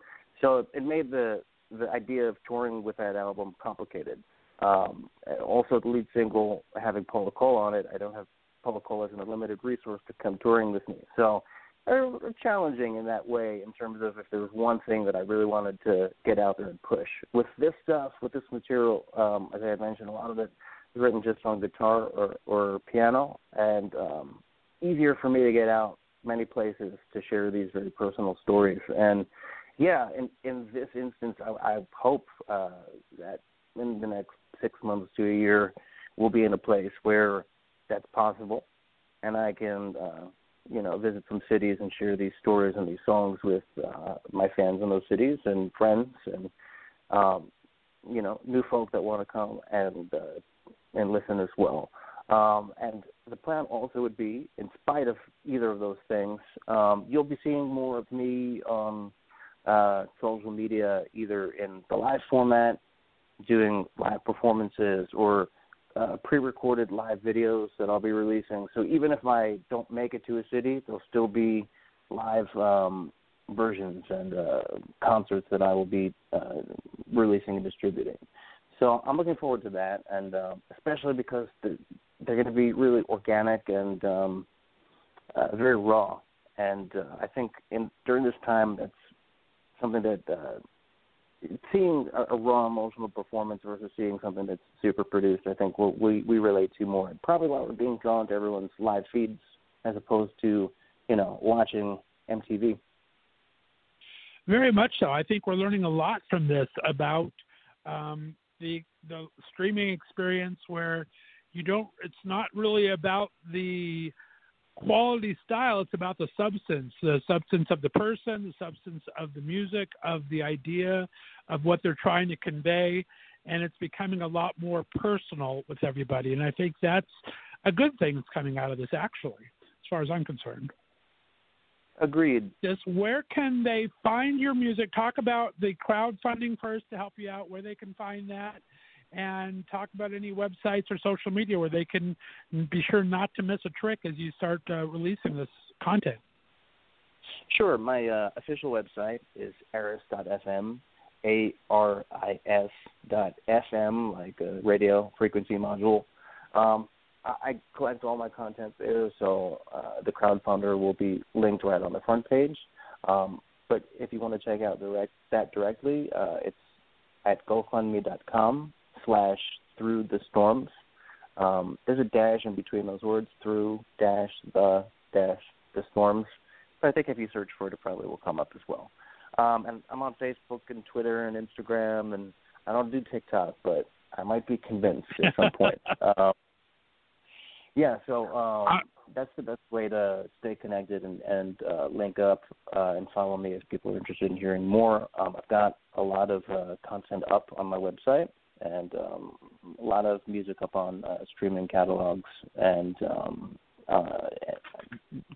So it made the the idea of touring with that album complicated. Um, also, the lead single having Paula Cole on it, I don't have Paula Cole as an unlimited resource to come touring with me. So they're challenging in that way in terms of if there was one thing that I really wanted to get out there and push. With this stuff, with this material, um, as I had mentioned, a lot of it is written just on guitar or, or piano, and um, easier for me to get out many places to share these very personal stories. And yeah, in in this instance, I, I hope uh, that in the next six months to a year, we'll be in a place where that's possible, and I can. Uh, you know, visit some cities and share these stories and these songs with uh, my fans in those cities and friends and um, you know new folk that want to come and uh, and listen as well. Um, and the plan also would be, in spite of either of those things, um, you'll be seeing more of me on uh, social media, either in the live format, doing live performances, or uh, pre-recorded live videos that I'll be releasing. So even if I don't make it to a city, there'll still be live um, versions and uh, concerts that I will be uh, releasing and distributing. So I'm looking forward to that, and uh, especially because the, they're going to be really organic and um, uh, very raw. And uh, I think in during this time, that's something that uh, seeing a, a raw emotional performance versus seeing something that's super produced, I think we'll, we we relate to more. And probably why we're being drawn to everyone's live feeds as opposed to you know watching MTV. Very much so. I think we're learning a lot from this about um, the the streaming experience, where you don't. It's not really about the quality style. It's about the substance the substance of the person the substance of the music of the idea of what they're trying to convey. And it's becoming a lot more personal with everybody. And i think that's a good thing that's coming out of this actually as far as i'm concerned. Agreed. Just where can they find your music? Talk about the crowdfunding first to help you out where they can find that and talk about any websites or social media where they can be sure not to miss a trick as you start uh, releasing this content. Sure. My uh, official website is aris.fm, A R I S dot FM, like a radio frequency module. Um, I collect all my content there, so uh, the crowdfunder will be linked right on the front page. Um, but if you want to check out direct that directly, uh, it's at gofundme.com slash through the storms. Um, there's a dash in between those words, through dash the dash the storms. But I think if you search for it, it probably will come up as well. Um, and I'm on Facebook and Twitter and Instagram, and I don't do TikTok, but I might be convinced at some point. Um, yeah, so um, that's the best way to stay connected and, and uh, link up uh, and follow me if people are interested in hearing more. Um, I've got a lot of uh, content up on my website and um, a lot of music up on uh, streaming catalogs and um, uh,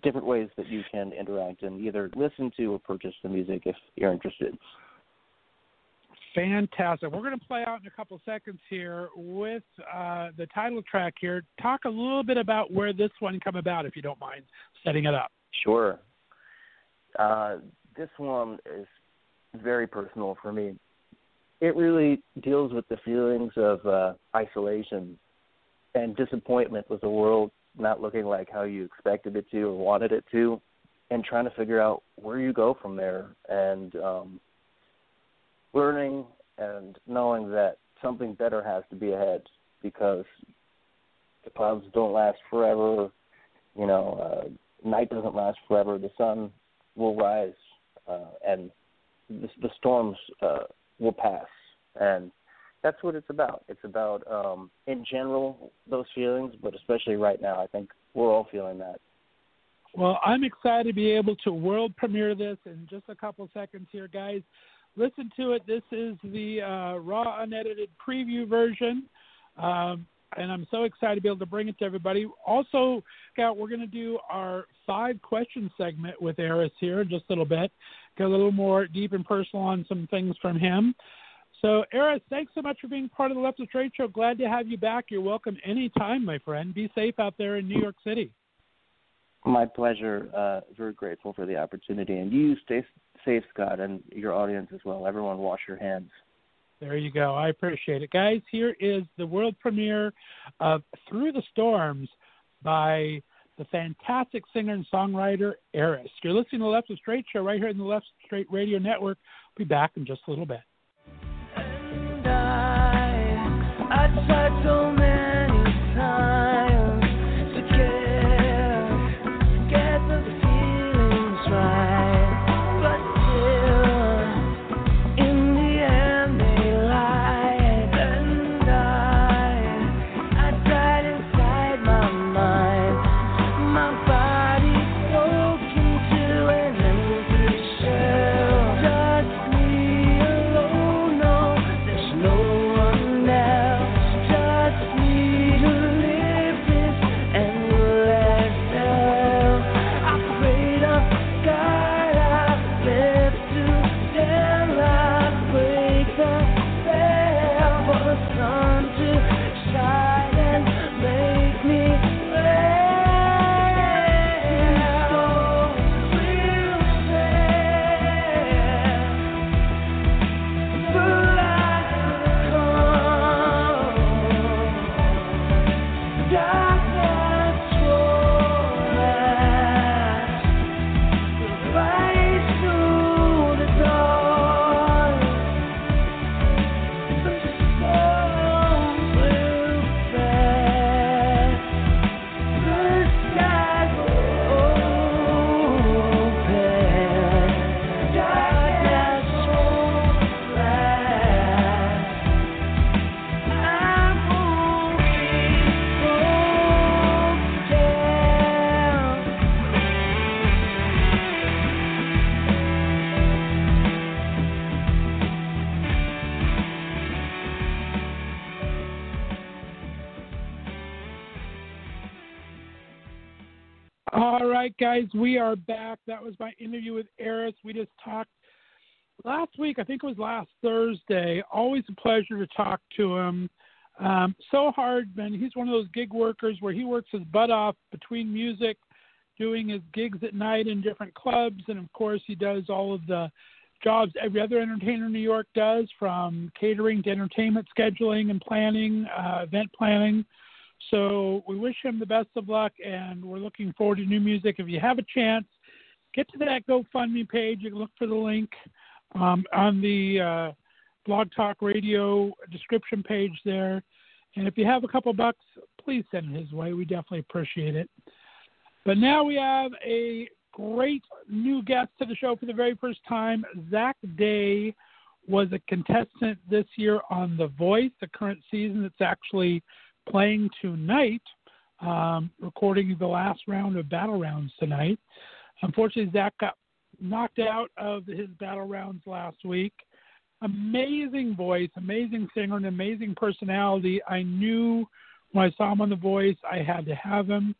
different ways that you can interact and either listen to or purchase the music if you're interested. Fantastic. We're going to play out in a couple seconds here with uh, the title track here. Talk a little bit about where this one come about, if you don't mind setting it up. Sure. Uh, this one is very personal for me it really deals with the feelings of uh, isolation and disappointment with the world not looking like how you expected it to or wanted it to, and trying to figure out where you go from there. And um, learning and knowing that something better has to be ahead because the clouds don't last forever. You know, uh, night doesn't last forever. The sun will rise, uh, and the, the storms uh, will pass. And that's what it's about. It's about, um, in general, those feelings, but especially right now, I think we're all feeling that. Well, I'm excited to be able to world premiere this in just a couple seconds here, guys. Listen to it. This is the uh, raw, unedited preview version. Um, and I'm so excited to be able to bring it to everybody. Also, Scott, we're going to do our five question segment with Aris here in just a little bit, get a little more deep and personal on some things from him. So, Aris, thanks so much for being part of the Left of Straight Show. Glad to have you back. You're welcome anytime, my friend. Be safe out there in New York City. My pleasure. Uh, very grateful for the opportunity. And you stay safe, Scott, and your audience as well. Everyone, wash your hands. There you go. I appreciate it. Guys, here is the world premiere of Through the Storms by the fantastic singer and songwriter Aris. You're listening to the Left of Straight show right here in the Left Straight Radio Network. We'll be back in just a little bit. Right, guys, we are back. That was my interview with Aris. We just talked last week. I think it was last Thursday. Always a pleasure to talk to him. Um, so hard, man. He's one of those gig workers where he works his butt off between music, doing his gigs at night in different clubs, and of course, he does all of the jobs every other entertainer in New York does, from catering to entertainment scheduling and planning, uh, event planning. So we wish him the best of luck, and we're looking forward to new music. If you have a chance, get to that GoFundMe page. You can look for the link um, on the uh, Blog Talk Radio description page there. And if you have a couple bucks, please send it his way. We definitely appreciate it. But now we have a great new guest to the show for the very first time. Zach Day was a contestant this year on The Voice, the current season It's actually playing tonight, um, recording the last round of battle rounds tonight. Unfortunately, Zach got knocked out of his battle rounds last week. Amazing voice, amazing singer, and amazing personality. I knew when I saw him on The Voice, I had to have him.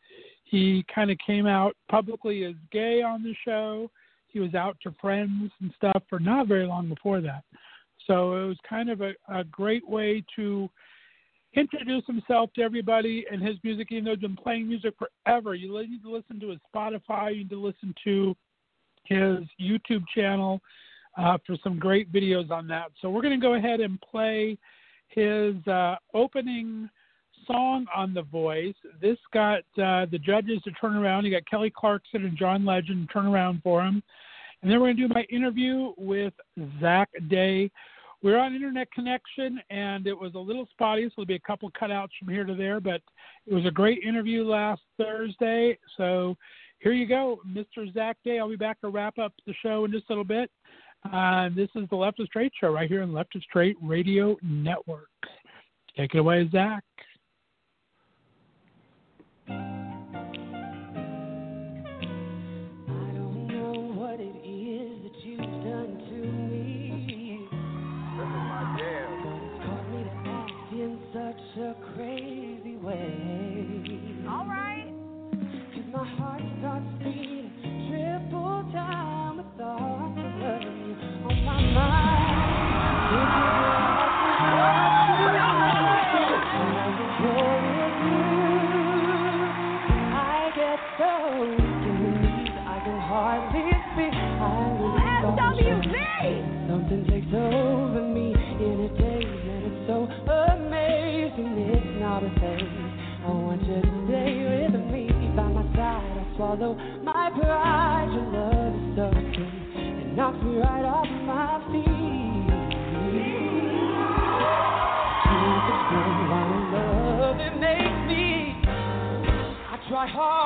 He kind of came out publicly as gay on the show. He was out to friends and stuff for not very long before that. So it was kind of a, a great way to introduce himself to everybody and his music, even though he's been playing music forever. You need to listen to his Spotify, you need to listen to his YouTube channel uh, for some great videos on that. So we're going to go ahead and play his uh, opening song on The Voice. This got uh, the judges to turn around. You got Kelly Clarkson and John Legend to turn around for him. And then we're going to do my interview with Zach Day we're on internet connection, and it was a little spotty, so there'll be a couple cutouts from here to there. But it was a great interview last Thursday. So here you go, Mr. Zach Day. I'll be back to wrap up the show in just a little bit. Uh, this is the Left of Straight show right here on Left of Straight Radio Network. Take it away, Zach.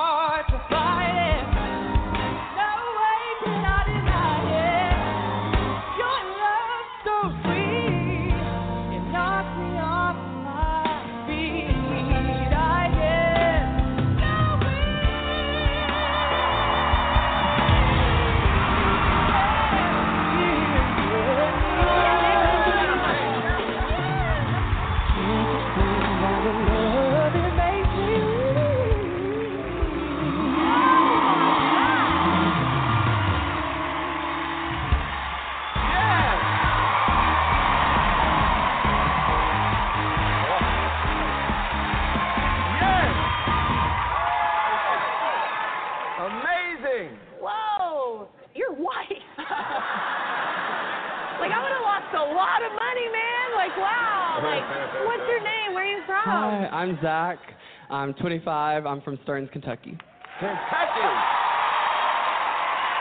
Hard to fight it. I'm Zach. I'm 25. I'm from Stearns, Kentucky. Kentucky!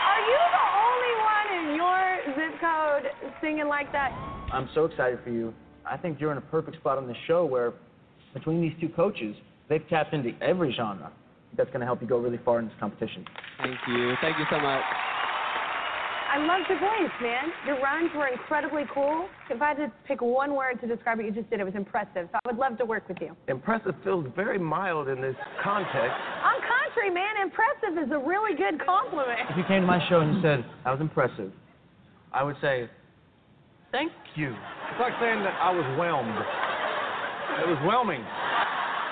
Are you the only one in your zip code singing like that? I'm so excited for you. I think you're in a perfect spot on the show where, between these two coaches, they've tapped into every genre. That's going to help you go really far in this competition. Thank you. Thank you so much. I love your voice, man. Your runs were incredibly cool. If I had to pick one word to describe what you just did, it was impressive. So I would love to work with you. Impressive feels very mild in this context. I'm country, man. Impressive is a really good compliment. If you came to my show and you said, I was impressive, I would say, thank you. It's like saying that I was whelmed. It was whelming.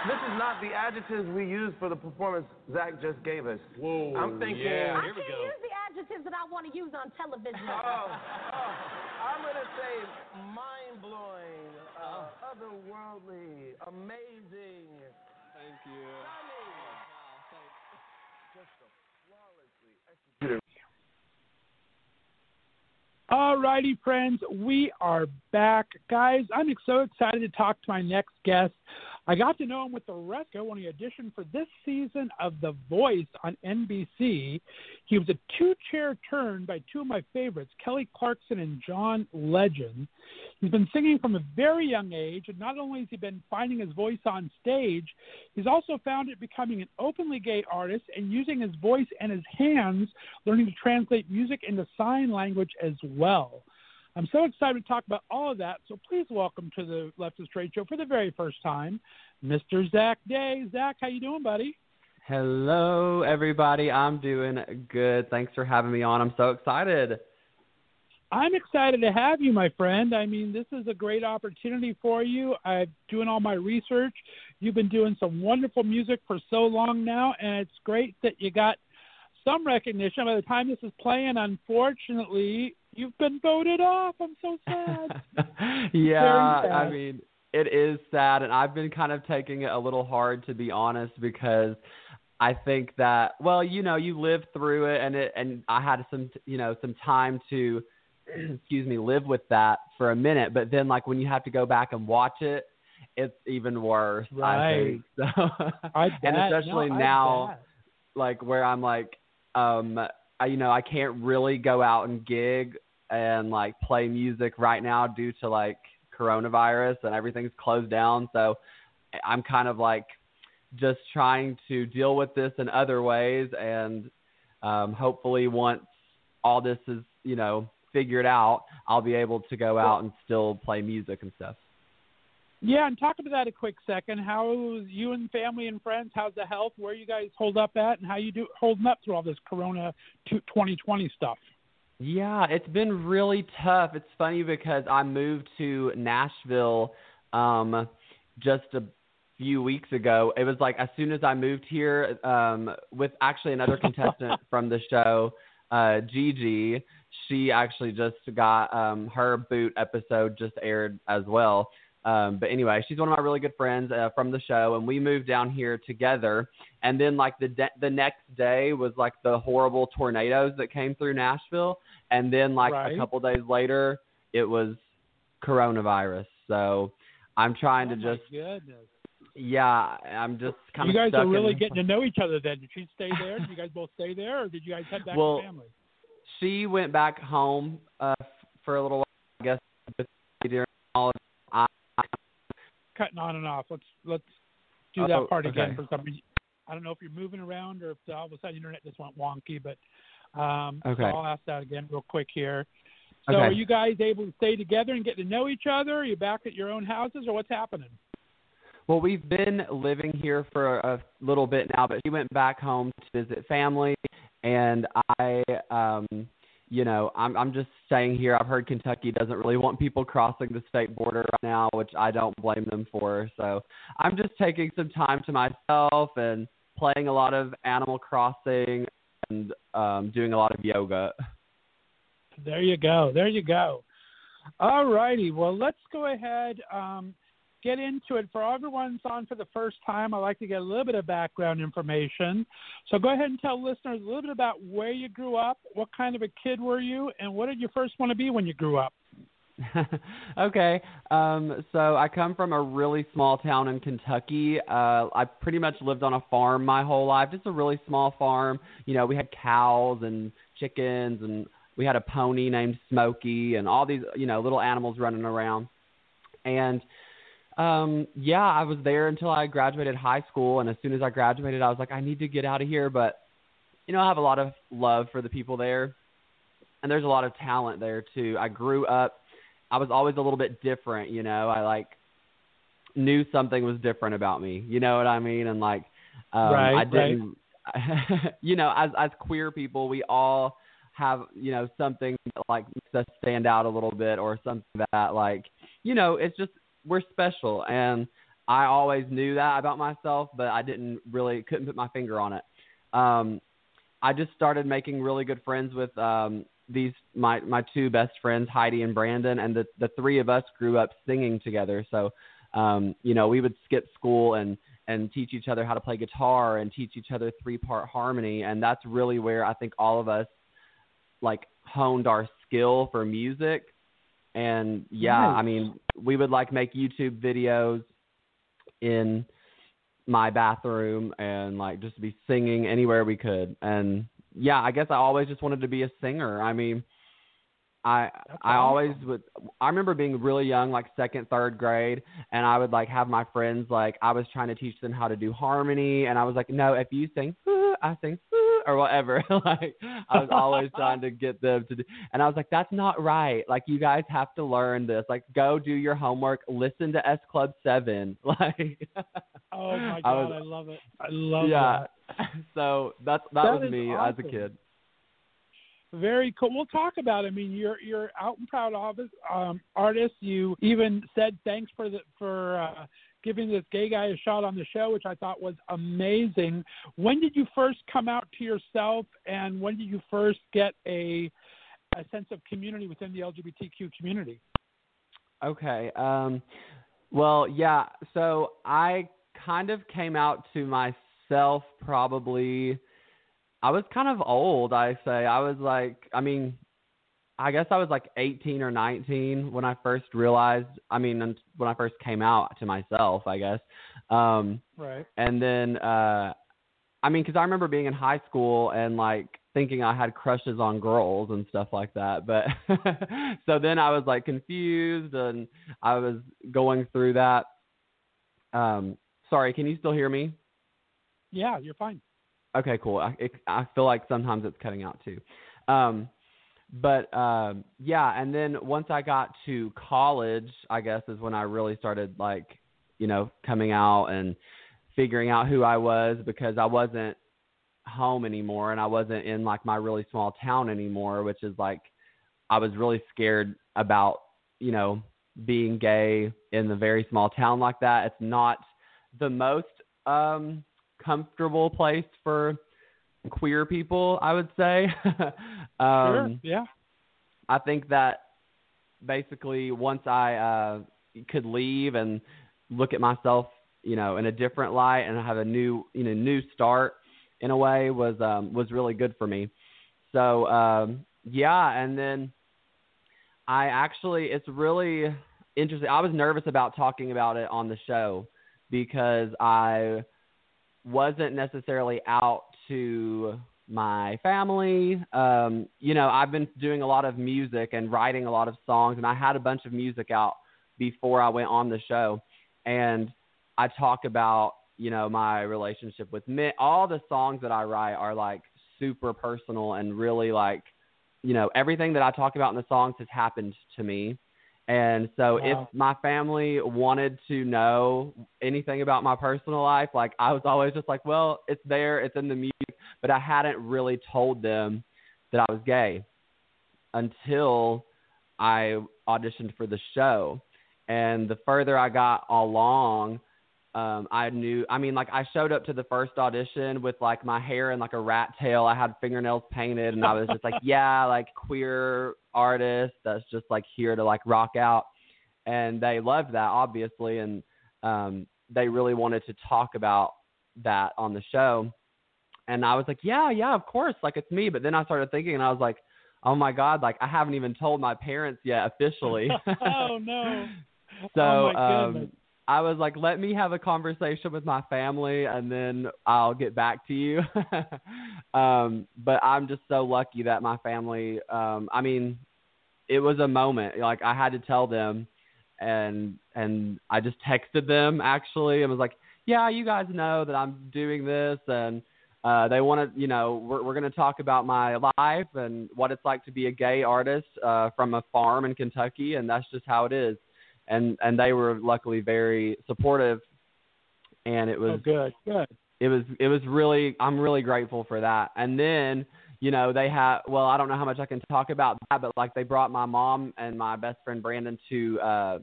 This is not the adjectives we use for the performance Zach just gave us. Whoa. I'm thinking. I can't use the adjectives that I want to use on television. Oh, oh, I'm going to say mind blowing, uh, otherworldly, amazing. Thank you. Just a flawlessly executed. All righty, friends, we are back. Guys, I'm so excited to talk to my next guest. I got to know him with the Resco when he auditioned for this season of The Voice on NBC. He was a two chair turn by two of my favorites, Kelly Clarkson and John Legend. He's been singing from a very young age, and not only has he been finding his voice on stage, he's also found it becoming an openly gay artist and using his voice and his hands, learning to translate music into sign language as well. I'm so excited to talk about all of that. So please welcome to the Left of Straight Show for the very first time, Mr. Zach Day. Zach, how you doing, buddy? Hello, everybody. I'm doing good. Thanks for having me on. I'm so excited. I'm excited to have you, my friend. I mean, this is a great opportunity for you. I'm doing all my research. You've been doing some wonderful music for so long now, and it's great that you got some recognition. By the time this is playing, unfortunately, you've been voted off. I'm so sad. yeah, sad. I mean, it is sad, and I've been kind of taking it a little hard to be honest because I think that well, you know, you live through it, and it, and I had some, you know, some time to, excuse me, live with that for a minute. But then, like when you have to go back and watch it, it's even worse. I Right. think so, I and especially No, I now, bet. like where I'm like, um, I, you know, I can't really go out and gig and like play music right now due to like coronavirus and everything's closed down. So I'm kind of like just trying to deal with this in other ways and um, hopefully once all this is you know figured out, I'll be able to go out and still play music and stuff. Yeah, and talk about that a quick second. How's you and family and friends? How's the health? Where you guys hold up at, and how you do holding up through all this Corona 2020 stuff? Yeah, it's been really tough. It's funny because I moved to Nashville um, just a few weeks ago. It was like as soon as I moved here um, with actually another contestant from the show, uh, Gigi. She actually just got um, her boot episode just aired as well. Um, but anyway, she's one of my really good friends uh, from the show, and we moved down here together. And then like the de- the next day was like the horrible tornadoes that came through Nashville, and then like right. a couple days later, it was coronavirus. So I'm trying oh to just goodness. yeah, I'm just kind you of You guys are really in, getting to know each other. Then did she stay there? did you guys both stay there, or did you guys head back Well, to family? She went back home uh, for a little while, I guess, during all of Cutting on and off. Let's let's do that Oh, part again for some reason. I don't know if you're moving around or if all of a sudden the internet just went wonky, but um, Okay. so I'll ask that again real quick here. So Okay. are you guys able to stay together and get to know each other? Are you back at your own houses, or what's happening? Well, we've been living here for a little bit now, but she went back home to visit family, and I, um, you know, I'm I'm just saying here. I've heard Kentucky doesn't really want people crossing the state border right now, which I don't blame them for. So I'm just taking some time to myself and playing a lot of Animal Crossing and um, doing a lot of yoga. There you go. There you go. All righty. Well, let's go ahead. Um, get into it. For everyone's on for the first time, I like to get a little bit of background information. So go ahead and tell listeners a little bit about where you grew up, what kind of a kid were you, and what did you first want to be when you grew up? okay. Um, so I come from a really small town in Kentucky. Uh, I pretty much lived on a farm my whole life, just a really small farm. You know, we had cows and chickens, and we had a pony named Smokey, and all these, you know, little animals running around. And um, yeah, I was there until I graduated high school, and as soon as I graduated, I was like, I need to get out of here. But you know, I have a lot of love for the people there, and there's a lot of talent there too. I grew up I was always a little bit different, you know. I like knew something was different about me. You know what I mean? And like um Right, I didn't you know, as as queer people, we all have, you know, something that like makes us stand out a little bit or something that like, you know, it's just we're special and I always knew that about myself, but I didn't really couldn't put my finger on it. Um I just started making really good friends with um these my my two best friends Heidi and Brandon and the the three of us grew up singing together so um you know we would skip school and and teach each other how to play guitar and teach each other three part harmony and that's really where I think all of us like honed our skill for music and yeah Nice. I mean we would like make YouTube videos in my bathroom and like just be singing anywhere we could. And yeah i guess i always just wanted to be a singer. I mean i That's i always would i remember being really young like second third grade and i would like have my friends like i was trying to teach them how to do harmony and i was like no if you sing i sing or whatever like i was always trying to get them to do and i was like that's not right like you guys have to learn this like go do your homework listen to s club 7 like Oh my I God, was- I love it. I love it. yeah. that. So that's that, That was me as a kid. Very cool. We'll talk about. It. I mean, you're you're out and proud of um, artist. You even said thanks for the for uh, giving this gay guy a shot on the show, which I thought was amazing. When did you first come out to yourself, and when did you first get a a sense of community within the LGBTQ community? Okay. Um well, yeah, so I kind of came out to myself probably I was kind of old, I say. I was like I mean I guess I was like 18 or 19 when I first realized, I mean when I first came out to myself, I guess. Um Right. and then uh I mean, because I remember being in high school and like thinking I had crushes on girls and stuff like that. But so then I was like confused and I was going through that. Um, sorry, can you still hear me? Yeah, you're fine. Okay, cool. I, it, I feel like sometimes it's cutting out too. Um, but um, yeah, and then once I got to college, I guess is when I really started like, you know, coming out and figuring out who I was because I wasn't home anymore and I wasn't in like my really small town anymore, which is like I was really scared about, you know, being gay in the very small town like that. It's not the most um comfortable place for queer people, I would say. um sure. Yeah. I think that basically once I uh could leave and look at myself, you know, in a different light and have a new, you know, new start in a way was um was really good for me. So um yeah, and then I actually it's really interesting. I was nervous about talking about it on the show because I wasn't necessarily out to my family. Um, you know, I've been doing a lot of music and writing a lot of songs, and I had a bunch of music out before I went on the show. And I talk about, you know, my relationship with men. All the songs that I write are like super personal and really like, you know, everything that I talk about in the songs has happened to me. And so Wow. if my family wanted to know anything about my personal life, like I was always just like, well, it's there, it's in the music, but I hadn't really told them that I was gay until I auditioned for the show. And the further I got along, um, I knew. I mean, like I showed up to the first audition with like my hair in like a rat tail. I had fingernails painted, and I was just like, yeah, like queer artist that's just like here to like rock out. And they loved that, obviously, and um, they really wanted to talk about that on the show. And I was like, yeah, yeah, of course, like it's me. But then I started thinking, and I was like, oh my god, like I haven't even told my parents yet officially. oh no. So oh um. I was like, let me have a conversation with my family and then I'll get back to you. um, but I'm just so lucky that my family, um, I mean, it was a moment. Like I had to tell them and and I just texted them actually and was like, yeah, you guys know that I'm doing this and uh, they want to, you know, we're, we're going to talk about my life and what it's like to be a gay artist uh, from a farm in Kentucky, and that's just how it is and and they were luckily very supportive. And it was oh, good, good. it was it was really I'm really grateful for that. And then you know they have well I don't know how much I can talk about that, but like they brought my mom and my best friend Brandon to uh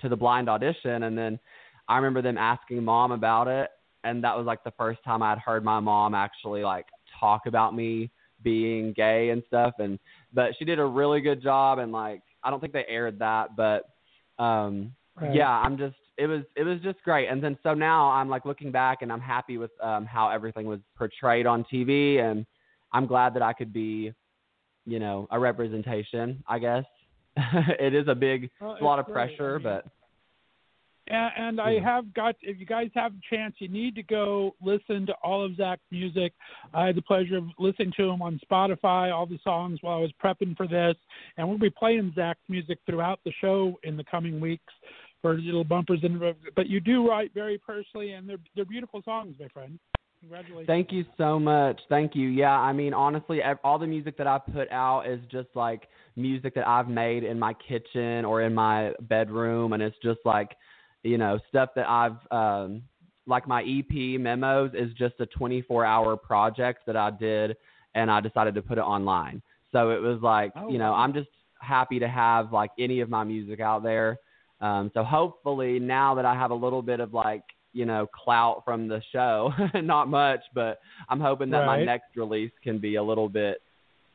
to the blind audition, and then I remember them asking mom about it, and that was like the first time I'd heard my mom actually like talk about me being gay and stuff, and but she did a really good job, and like I don't think they aired that, but um Right. yeah i'm just it was it was just great and then so now i'm like looking back and i'm happy with um how everything was portrayed on tv and i'm glad that i could be you know a representation i guess it is a big Well, it's a lot of great. pressure I mean, but And, and I have got, if you guys have a chance, you need to go listen to all of Zach's music. I had the pleasure of listening to him on Spotify, all the songs while I was prepping for this. And we'll be playing Zach's music throughout the show in the coming weeks for little bumpers. And But you do write very personally, and they're, they're beautiful songs, my friend. Congratulations. Thank you so much. Thank you. Yeah, I mean, honestly, all the music that I put out is just like music that I've made in my kitchen or in my bedroom, and it's just like, you know, stuff that I've um, like my EP memos is just a 24-hour project that I did, and I decided to put it online. So it was like, Oh, you know. I'm just happy to have like any of my music out there. Um, so hopefully now that I have a little bit of like you know clout from the show, not much, but I'm hoping that my next release can be a little bit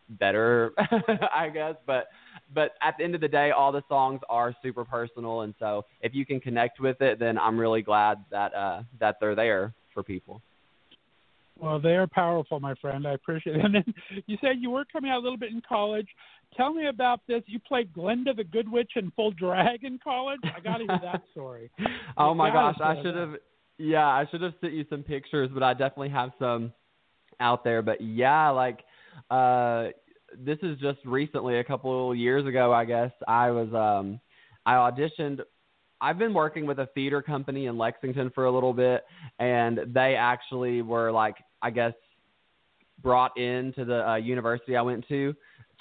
better, I guess. But but at the end of the day, all the songs are super personal, and so if you can connect with it, then I'm really glad that uh, that they're there for people. Well, they are powerful, my friend. I appreciate it. And then you said you were coming out a little bit in college. Tell me about this. You played Glinda the Good Witch in full drag in college. I got to hear that story. oh You my gosh, I should have. Yeah, I should have sent you some pictures, but I definitely have some out there. But yeah, like uh, this is just recently, a couple years ago, I guess. I was um, I auditioned. I've been working with a theater company in Lexington for a little bit, and they actually were like, I guess, brought into the uh, university I went to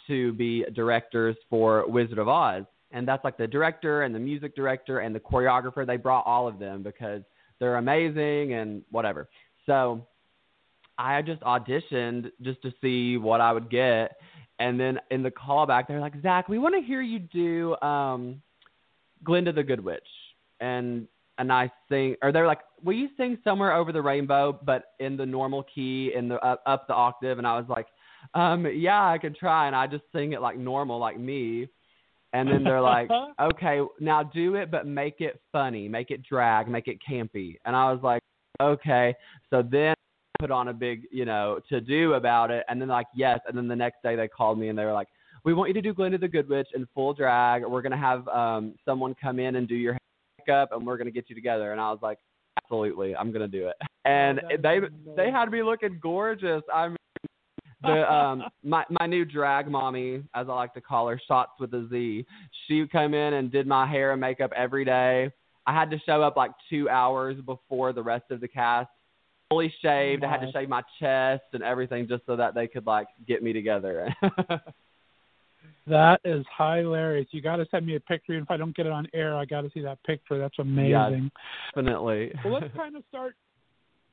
to be directors for Wizard of Oz. And that's like the director and the music director and the choreographer. They brought all of them because they're amazing and whatever. So I just auditioned just to see what I would get. And then in the callback, they're like, Zach, we want to hear you do um, Glinda the Good Witch. And and I sing, or they're like, will you sing somewhere over the rainbow, but in the normal key, in the up, up the octave? And I was like, um, yeah, I could try. And I just sing it like normal, like me. And then they're like, okay, now do it, but make it funny, make it drag, make it campy. And I was like, okay. So then put on a big, you know, to do about it. And then like, yes. And then the next day they called me and they were like, we want you to do Glinda the Good Witch in full drag. We're going to have um, someone come in and do your makeup and we're going to get you together. And I was like, absolutely, I'm going to do it. And Oh, they, amazing. they had me looking gorgeous. I mean, the um my my new drag mommy, as I like to call her, shots with a Z. She come in and did my hair and makeup every day. I had to show up like two hours before the rest of the cast, fully shaved. I had to shave my chest and everything just so that they could like get me together. That is hilarious. You got to send me a picture. If I don't get it on air, I got to see that picture. That's amazing. Definitely. well, let's kind of start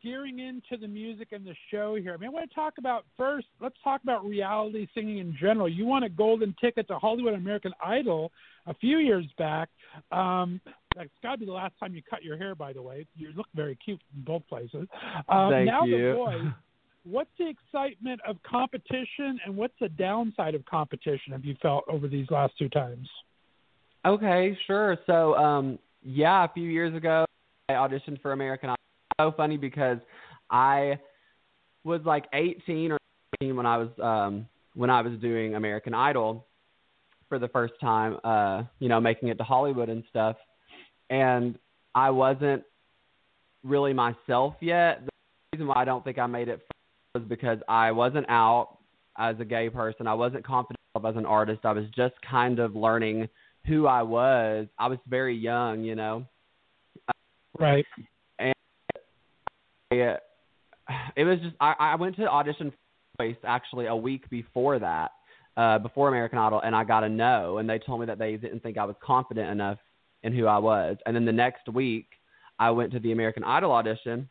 gearing into the music and the show here. I mean, I want to talk about first. Let's talk about reality singing in general. You won a golden ticket to Hollywood American Idol a few years back. Um, that's got to be the last time you cut your hair, by the way. You look very cute in both places. Um, Thank now you. the voice. What's the excitement of competition, and what's the downside of competition? Have you felt over these last two times? Okay, sure. So, um, yeah, a few years ago, I auditioned for American Idol. So funny because I was like 18 or 19 when I was um, when I was doing American Idol for the first time. Uh, you know, making it to Hollywood and stuff, and I wasn't really myself yet. The reason why I don't think I made it was because I wasn't out as a gay person. I wasn't confident as an artist. I was just kind of learning who I was. I was very young, you know. Right. It was just I, I went to audition place actually a week before that, uh, before American Idol, and I got a no. And they told me that they didn't think I was confident enough in who I was. And then the next week, I went to the American Idol audition,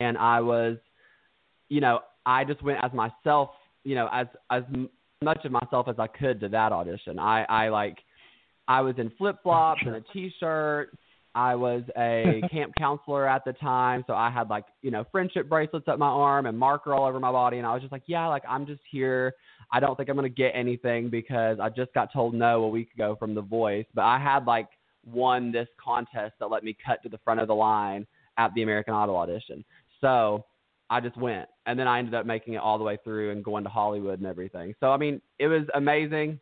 and I was, you know, I just went as myself, you know, as as much of myself as I could to that audition. I I like I was in flip flops and a t shirt. I was a camp counselor at the time, so I had like you know friendship bracelets up my arm and marker all over my body, and I was just like, yeah, like I'm just here. I don't think I'm gonna get anything because I just got told no a week ago from The Voice, but I had like won this contest that let me cut to the front of the line at the American Idol audition. So I just went, and then I ended up making it all the way through and going to Hollywood and everything. So I mean, it was amazing.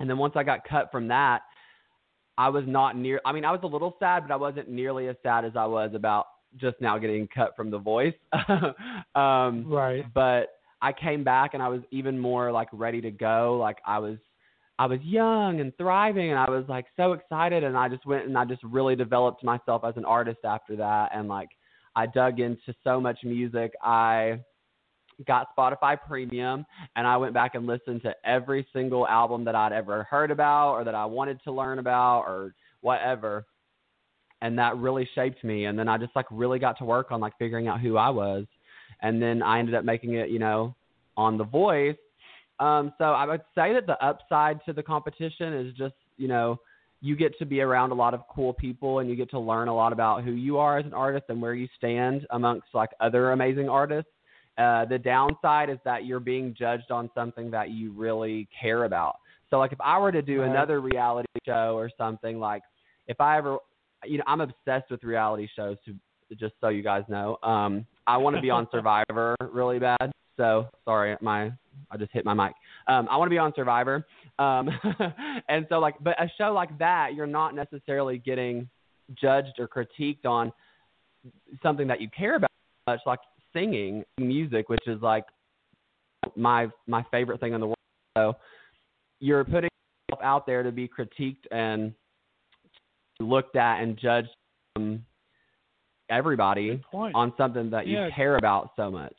And then once I got cut from that, I was not near. I mean, I was a little sad, but I wasn't nearly as sad as I was about just now getting cut from The Voice. um, Right. But I came back and I was even more like ready to go. Like I was, I was young and thriving, and I was like so excited. And I just went and I just really developed myself as an artist after that. And like I dug into so much music. I got Spotify Premium and I went back and listened to every single album that I'd ever heard about or that I wanted to learn about or whatever. And that really shaped me. And then I just like really got to work on like figuring out who I was. And then I ended up making it, you know, on The Voice. Um, so I would say that the upside to the competition is just, you know, you get to be around a lot of cool people and you get to learn a lot about who you are as an artist and where you stand amongst like other amazing artists. Uh, the downside is that you're being judged on something that you really care about. So, like, if I were to do Right. another reality show or something, like, if I ever, you know, I'm obsessed with reality shows. To just so you guys know, um, I want to be on Survivor really bad. So, sorry, my I just hit my mic. Um, I want to be on Survivor, um, and so like, but a show like that, you're not necessarily getting judged or critiqued on something that you care about much, like singing music, which is like my my favorite thing in the world. So you're putting yourself out there to be critiqued and looked at and judged from everybody on something that you Yeah. care about so much.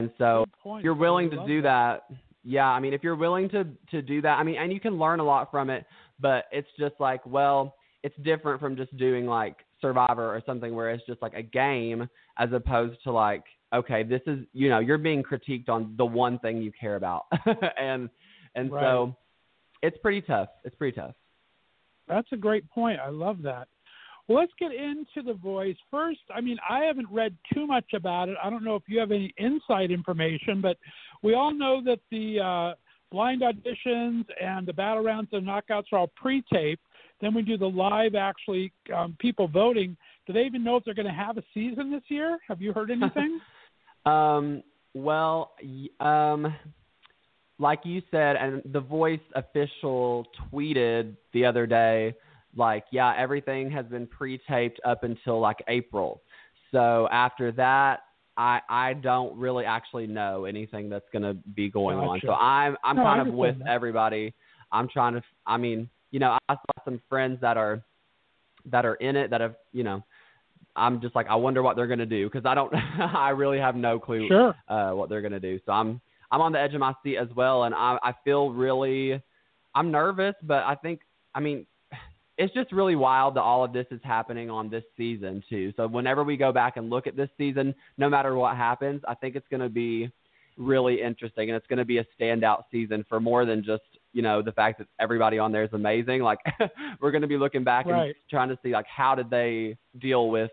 And so you're willing to do that. Yeah, I mean, if you're willing to to do that, I mean, and you can learn a lot from it, but it's just like, well, it's different from just doing like Survivor or something where it's just like a game as opposed to like, okay, this is, you know, you're being critiqued on the one thing you care about. and and so it's pretty tough. It's pretty tough. That's a great point. I love that. Well, let's get into the voice first. I mean, I haven't read too much about it. I don't know if you have any inside information, but we all know that the uh, blind auditions and the battle rounds and knockouts are all pre-taped. Then we do the live, actually, um, people voting. Do they even know if they're going to have a season this year? Have you heard anything? Um, well, y- um, like you said, and the Voice official tweeted the other day, like, yeah, everything has been pre-taped up until like April. So after that, I I don't really actually know anything that's going to be going on. So I'm I'm No, I kind of with that. everybody. I'm trying to. I mean, you know, I saw some friends that are that are in it that have, you know, I'm just like I wonder what they're going to do because I don't I really have no clue Sure. uh what they're going to do. So I'm I'm on the edge of my seat as well and I I feel really I'm nervous, but I think I mean it's just really wild that all of this is happening on this season too. So whenever we go back and look at this season, no matter what happens, I think it's going to be really interesting and it's going to be a standout season for more than just you know the fact that everybody on there is amazing like we're going to be looking back and trying to see like how did they deal with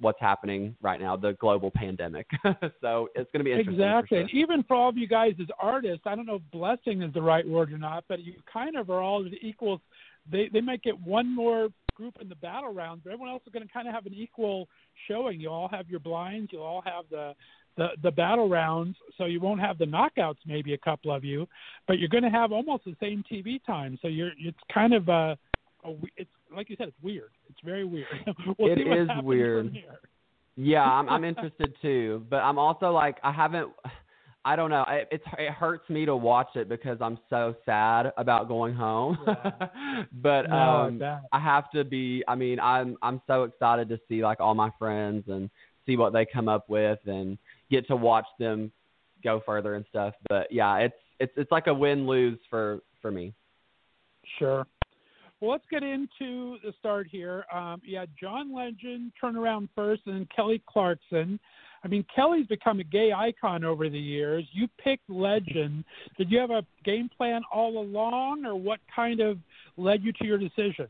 what's happening right now the global pandemic so it's going to be interesting Exactly. sure. And even for all of you guys as artists, I don't know if blessing is the right word or not, but you kind of are all equals. They they might get one more group in the battle rounds, but everyone else is going to kind of have an equal showing. You all have your blinds. You all have the the the battle rounds, so you won't have the knockouts. Maybe a couple of you, but you're going to have almost the same TV time. So you're it's kind of a, a it's like you said, it's weird. It's very weird. we'll It is weird. Yeah, I'm I'm interested too, but I'm also like I haven't. I don't know. It, it's it hurts me to watch it because I'm so sad about going home. but No, um, bet. I have to be. I mean, I'm I'm so excited to see like all my friends and see what they come up with and get to watch them go further and stuff. But yeah, it's it's it's like a win lose for for me. Sure. Well, let's get into the start here. Um, you had John Legend turn around first, and then Kelly Clarkson. I mean, Kelly's become a gay icon over the years. You picked Legend. Did you have a game plan all along, or what kind of led you to your decision?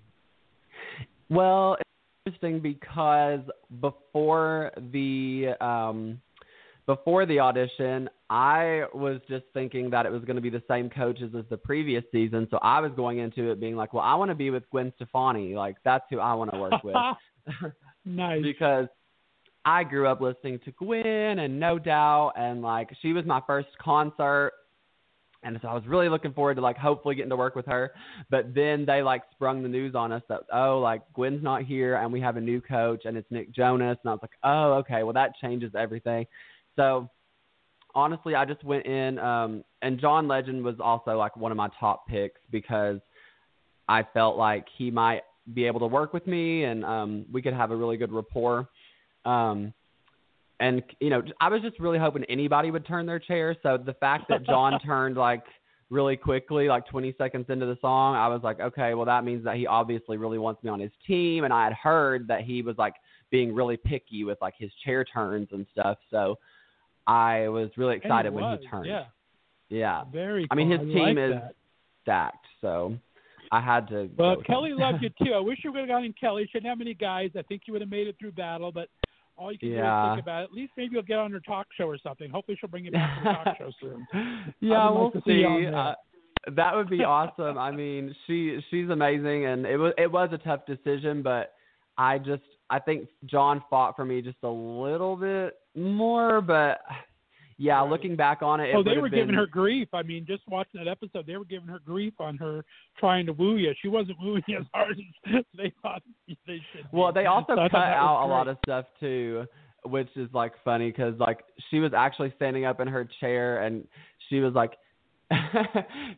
Well, it's interesting because before the um, before the audition, I was just thinking that it was going to be the same coaches as the previous season. So I was going into it being like, well, I want to be with Gwen Stefani. Like that's who I want to work with. nice. because I grew up listening to Gwen and No Doubt, and like she was my first concert, and so I was really looking forward to like hopefully getting to work with her. But then they like sprung the news on us that oh like Gwen's not here and we have a new coach and it's Nick Jonas, and I was like oh okay well that changes everything. So honestly, I just went in, um, and John Legend was also like one of my top picks because I felt like he might be able to work with me and um, we could have a really good rapport. Um, and you know, I was just really hoping anybody would turn their chair. So the fact that John turned like really quickly, like 20 seconds into the song, I was like, okay, well that means that he obviously really wants me on his team. And I had heard that he was like being really picky with like his chair turns and stuff. So I was really excited it when he turned. Yeah, Yeah. very. I mean, his. I team like is that. stacked, so I had to. Well, Kelly him. loved you too. I wish you would have gotten in Kelly. She didn't have many guys. I think you would have made it through battle, but all you can do is think about it. At least maybe you'll get on her talk show or something. Hopefully, she'll bring you back to the talk show soon. yeah, we'll like see see. Uh, that would be awesome. I mean, she she's amazing, and it was it was a tough decision, but I just I think John fought for me just a little bit more, but yeah, looking back on it, it oh, they were been, giving her grief. I mean, just watching that episode, they were giving her grief on her trying to woo you. She wasn't wooing you as hard as they thought they should. Well, they also So cut thought that was out a lot of stuff too. which is like funny because like she was actually standing up in her chair and she was like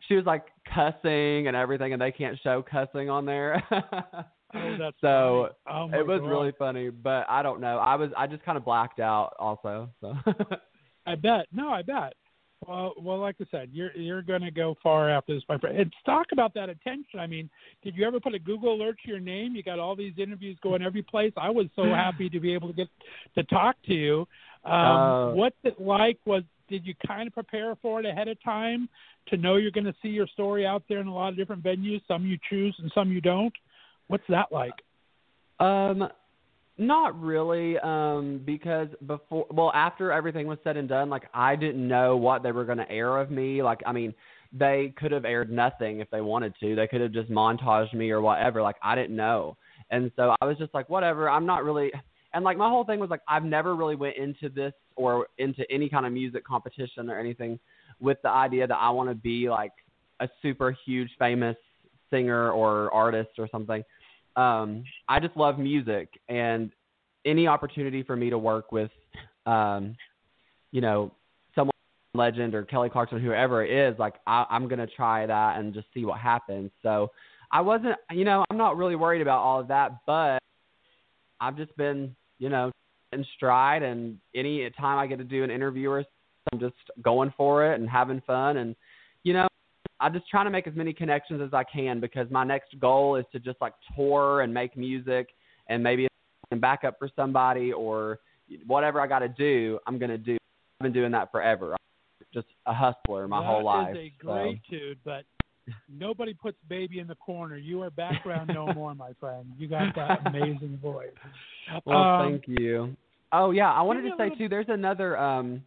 she was like cussing and everything and they can't show cussing on there Oh, that's so. Oh, it was God. really funny but i don't know i was i just kind of blacked out also so I bet. No, I bet. Well, well, like I said, you're you're going to go far after this, my friend. And talk about that attention. I mean, did you ever put a Google alert to your name? You got all these interviews going every place. I was so happy to be able to get to talk to you. Um, Uh, what's it like? Was did you kind of prepare for it ahead of time to know you're going to see your story out there in a lot of different venues? Some you choose and some you don't. What's that like? Um, not really. Um, because before, well, after everything was said and done, like I didn't know what they were going to air of me. Like, I mean, they could have aired nothing if they wanted to. They could have just montaged me or whatever. Like, I didn't know, and so I was just like, whatever. I'm not really. And like my whole thing was like, I've never really went into this or into any kind of music competition or anything with the idea that I want to be like a super huge famous singer or artist or something um, I just love music and any opportunity for me to work with, um, you know, someone legend or Kelly Clarkson, whoever it is, like I, I'm gonna try that and just see what happens. So I wasn't, you know, I'm not really worried about all of that, but I've just been, you know, in stride and any time I get to do an interview or I'm just going for it and having fun and, I'm just trying to make as many connections as I can because my next goal is to just like tour and make music and maybe and back up for somebody or whatever I got to do, I'm going to do. I've been doing that forever. I'm just a hustler my That whole life. is a so. great dude, but nobody puts baby in the corner. You are background no more, my friend. You got that amazing voice. Well, Um, thank you. Oh yeah, I wanted to say little- too. There's another um,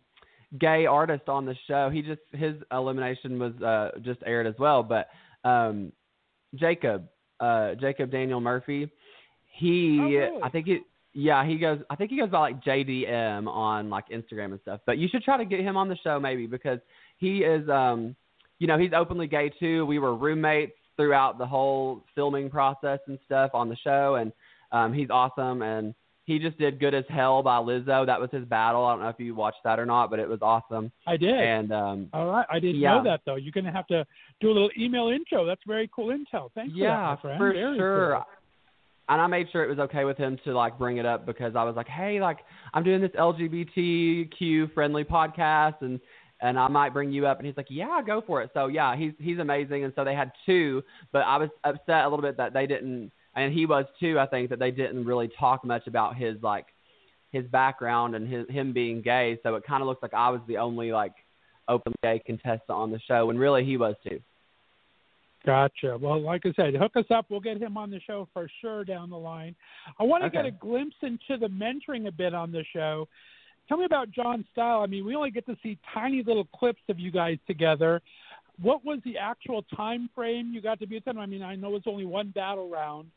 gay artist on the show. He just his elimination was uh, just aired as well. But um, Jacob, uh, Jacob Daniel Murphy, he Oh, really? I think it. Yeah, he goes. I think he goes by like JDM on like Instagram and stuff. But you should try to get him on the show maybe because he is. um You know, he's openly gay too. We were roommates throughout the whole filming process and stuff on the show, and um, he's awesome. And he just did "Good as Hell" by Lizzo. That was his battle. I don't know if you watched that or not, but it was awesome. I did. And um, All right, I didn't yeah. know that though. You're going to have to do a little email intro. That's very cool intel. Thanks yeah, for that, for sure. cool. And I made sure it was okay with him to like bring it up because I was like, hey, like I'm doing this LGBTQ friendly podcast and and I might bring you up. And he's like, yeah, go for it. So yeah, he's he's amazing. And so they had two, but I was upset a little bit that they didn't, and he was too. I think that they didn't really talk much about his like his background and his him being gay. So it kind of looks like I was the only like open gay contestant on the show, and really he was too. Gotcha. Well, like I said, hook us up. We'll get him on the show for sure down the line. I want to get a glimpse into the mentoring a bit on the show. Tell me about John Style. I mean, we only get to see tiny little clips of you guys together. What was the actual time frame you got to be with them? I mean, I know it's only one battle round,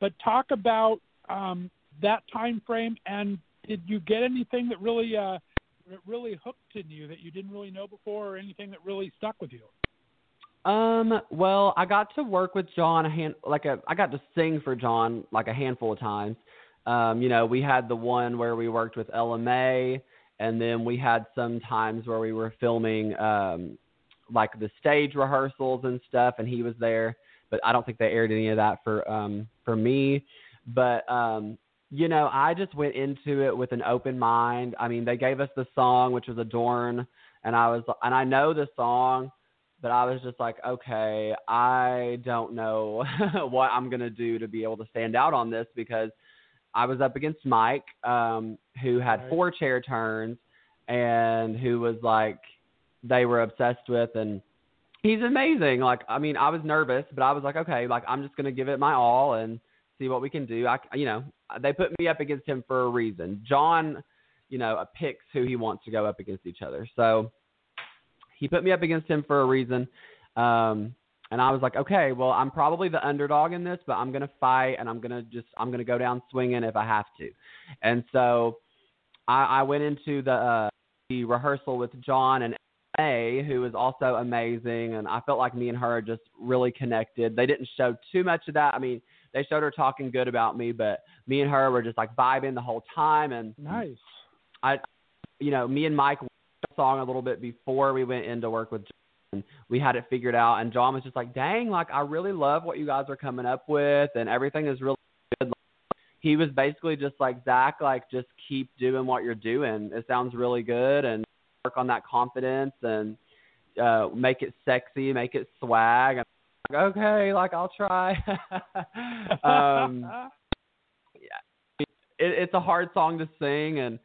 but talk about um, that time frame. And did you get anything that really, uh, that really hooked in you that you didn't really know before, or anything that really stuck with you? Um, well, I got to work with John a hand like a I got to sing for John like a handful of times. Um, you know, we had the one where we worked with Ella Mai and then we had some times where we were filming um like the stage rehearsals and stuff and he was there, but I don't think they aired any of that for um for me. But um you know, I just went into it with an open mind. I mean, they gave us the song which was Adorn and I was and I know the song but I was just like, okay, I don't know what I'm gonna do to be able to stand out on this because I was up against Mike, um, who had Right. four chair turns and who was like they were obsessed with and he's amazing. Like I mean, I was nervous, but I was like, okay, like I'm just gonna give it my all and see what we can do. I you know, they put me up against him for a reason. John, you know, picks who he wants to go up against each other. So he put me up against him for a reason. Um, and I was like, okay, well, I'm probably the underdog in this, but I'm gonna fight and I'm gonna just I'm gonna go down swinging if I have to. And so I, I went into the uh, the rehearsal with John and A, who was also amazing, and I felt like me and her just really connected. They didn't show too much of that. I mean, they showed her talking good about me, but me and her were just like vibing the whole time, and Nice. I, you know, me and Mike song a little bit before we went in to work with John. We had it figured out, and John was just like, "Dang, like I really love what you guys are coming up with, and everything is really good." He was basically just like Zach, like just keep doing what you're doing. It sounds really good, and work on that confidence and uh make it sexy, make it swag. I'm like, okay, like I'll try. um, yeah, it, it's a hard song to sing, and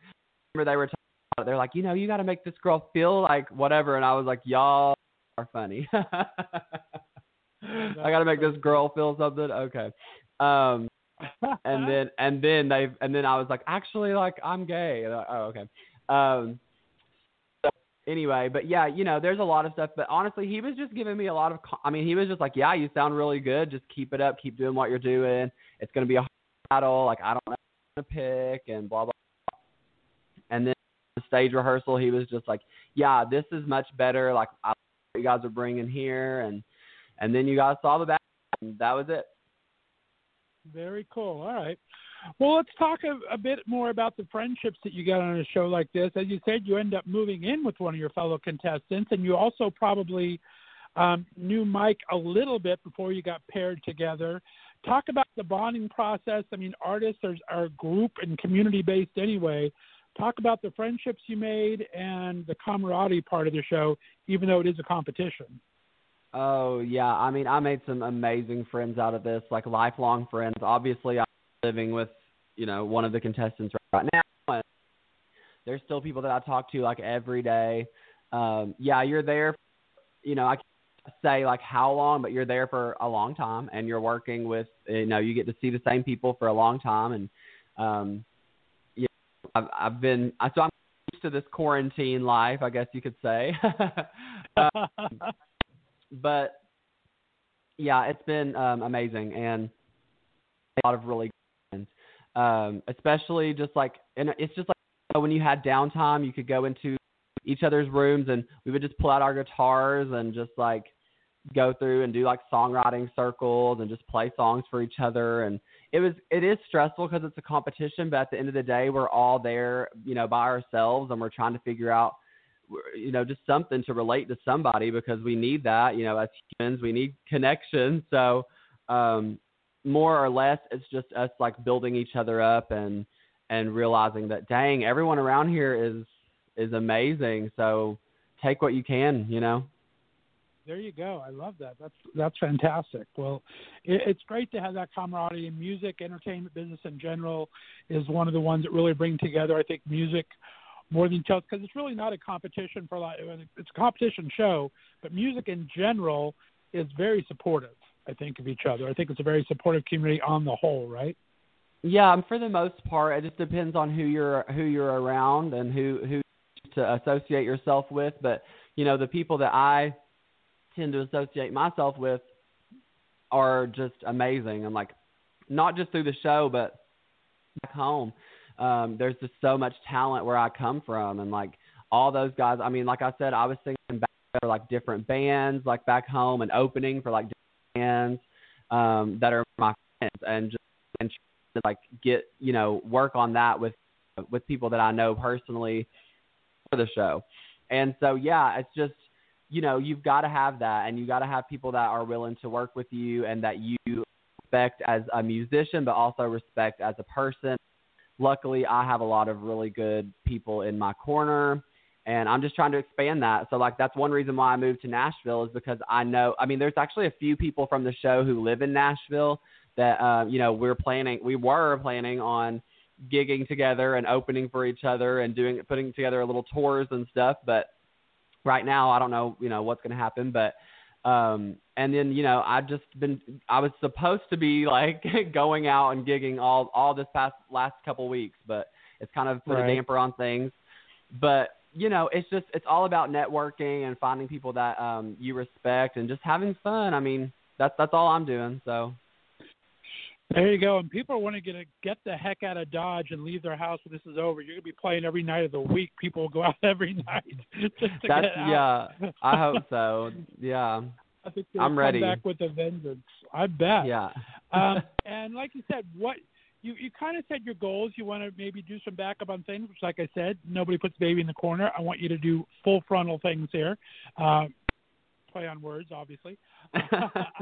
remember they were talking about it. They're like, you know, you got to make this girl feel like whatever, and I was like, y'all are funny. I got to make this girl feel something. Okay. Um, and then and then they and then I was like, actually, like I'm gay. Oh, okay. Um, anyway, but yeah, you know, there's a lot of stuff. But honestly, he was just giving me a lot of. I mean, he was just like, yeah, you sound really good. Just keep it up. Keep doing what you're doing. It's gonna be a battle. Like I don't know to pick and blah blah. And then the stage rehearsal, he was just like, yeah, this is much better. Like I what you guys are bringing here, and and then you guys saw the back, and that was it. Very cool. All right. Well, let's talk a, a, bit more about the friendships that you got on a show like this. As you said, you end up moving in with one of your fellow contestants, and you also probably um, knew Mike a little bit before you got paired together. Talk about the bonding process. I mean, artists are, are group and community based anyway. Talk about the friendships you made and the camaraderie part of the show, even though it is a competition. Oh yeah, I mean, I made some amazing friends out of this, like lifelong friends. Obviously, I'm living with you know one of the contestants right now, and there's still people that I talk to like every day. Um, yeah, you're there. You know, I can't say like how long, but you're there for a long time, and you're working with. You know, you get to see the same people for a long time, and um, yeah, I've, I've been. So I'm used to this quarantine life, I guess you could say. um, but yeah, it's been um, amazing and a lot of really. Um, especially just like, and it's just like when you had downtime, you could go into each other's rooms and we would just pull out our guitars and just like go through and do like songwriting circles and just play songs for each other. And it was it is stressful because it's a competition but at the end of the day we're all there you know by ourselves and we're trying to figure out you know just something to relate to somebody because we need that you know as humans we need connection. So um more or less it's just us like building each other up and and realizing that dang everyone around here is is amazing so take what you can you know there you go. I love that. That's that's fantastic. Well, it, it's great to have that camaraderie in music, entertainment business in general is one of the ones that really bring together. I think music more than just because it's really not a competition for like it's a competition show, but music in general is very supportive. I think of each other. I think it's a very supportive community on the whole, right? Yeah, for the most part, it just depends on who you're who you're around and who who to associate yourself with. But you know, the people that I tend to associate myself with are just amazing, and like not just through the show, but back home um, there's just so much talent where I come from, and like all those guys. I mean, like I said, I was singing back for like different bands, like back home, and opening for like um, that are my friends, and just and to like get you know work on that with with people that I know personally for the show. And so yeah, it's just you know you've got to have that, and you got to have people that are willing to work with you and that you respect as a musician, but also respect as a person luckily I have a lot of really good people in my corner and I'm just trying to expand that. So like that's one reason why I moved to Nashville is because I know I mean there's actually a few people from the show who live in Nashville that uh, you know we're planning we were planning on gigging together and opening for each other and doing putting together a little tours and stuff but right now I don't know you know what's going to happen but um, and then you know I just been I was supposed to be like going out and gigging all all this past last couple weeks, but it's kind of put right. a damper on things. But you know, it's just it's all about networking and finding people that um you respect and just having fun. I mean, that's that's all I'm doing. So there you go. And people want to get a, get the heck out of Dodge and leave their house when this is over. You're gonna be playing every night of the week. People will go out every night just to That's, get out. Yeah, I hope so. Yeah. I think I'm come ready. back with a vengeance. I bet. Yeah. um, and like you said, what you you kind of set your goals. You want to maybe do some backup on things, which, like I said, nobody puts baby in the corner. I want you to do full frontal things here. Uh, play on words, obviously.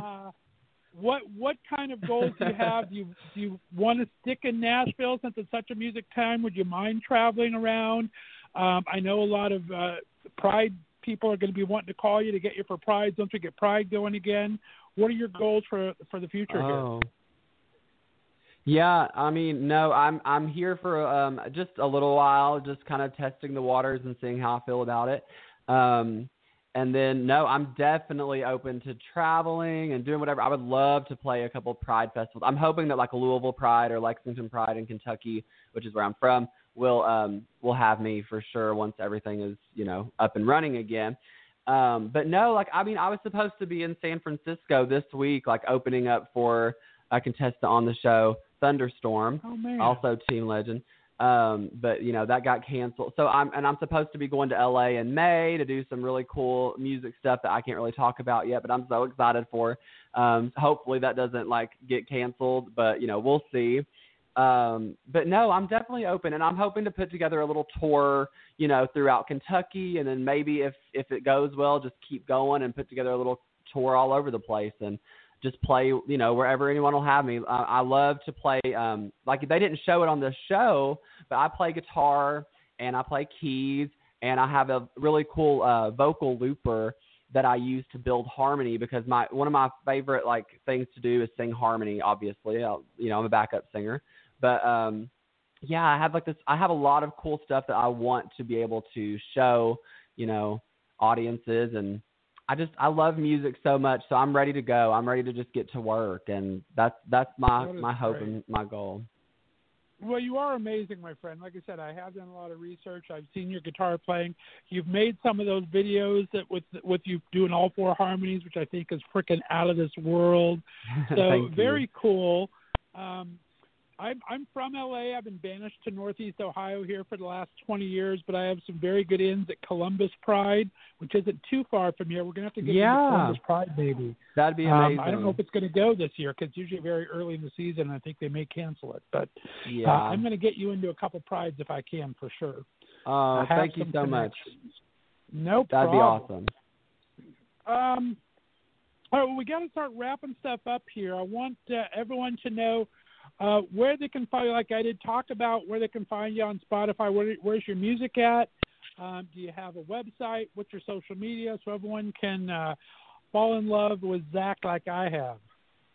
uh, what what kind of goals do you have? Do you do you want to stick in Nashville since it's such a music time? Would you mind traveling around? Um, I know a lot of uh, Pride people are going to be wanting to call you to get you for Pride once we get Pride going again. What are your goals for for the future oh. here? Yeah, I mean, no, I'm I'm here for um just a little while, just kind of testing the waters and seeing how I feel about it. Um and then no, I'm definitely open to traveling and doing whatever. I would love to play a couple Pride festivals. I'm hoping that like Louisville Pride or Lexington Pride in Kentucky, which is where I'm from, will um will have me for sure once everything is, you know, up and running again. Um but no, like I mean, I was supposed to be in San Francisco this week like opening up for a contestant on the show, Thunderstorm, Oh also Team Legend. Um, but you know that got canceled. So I'm and I'm supposed to be going to LA in May to do some really cool music stuff that I can't really talk about yet. But I'm so excited for. Um, hopefully that doesn't like get canceled, but you know we'll see. Um, but no, I'm definitely open, and I'm hoping to put together a little tour, you know, throughout Kentucky, and then maybe if if it goes well, just keep going and put together a little tour all over the place and just play, you know, wherever anyone will have me. I, I love to play. Um, like they didn't show it on the show, but I play guitar and I play keys, and I have a really cool uh, vocal looper that I use to build harmony because my one of my favorite like things to do is sing harmony. Obviously, I'll, you know, I'm a backup singer, but um, yeah, I have like this. I have a lot of cool stuff that I want to be able to show, you know, audiences and I just I love music so much, so I'm ready to go. I'm ready to just get to work, and that's that's my That my hope great. and my goal. Well, you are amazing, my friend. Like I said, I have done a lot of research. I've seen your guitar playing. You've made some of those videos that with with you doing all four harmonies, which I think is freaking out of this world. So very cool. Um, I'm I'm from LA. I've been banished to Northeast Ohio here for the last 20 years, but I have some very good ins at Columbus Pride, which isn't too far from here. We're gonna have to get Yeah. into Columbus Pride, maybe. That'd be Um, amazing. I don't know if it's going to go this year because it's usually very early in the season. and I think they may cancel it, but yeah. uh, I'm going to get you into a couple prides if I can for sure. oh, I thank you so much. No That'd be awesome. Um, all right, well, we got to start wrapping stuff up here. I want uh, everyone to know uh, where they can find you. Like I did talk about where they can find you on Spotify. Where, where's your music at? Um, do you have a website? What's your social media so everyone can uh, fall in love with Zach like I have?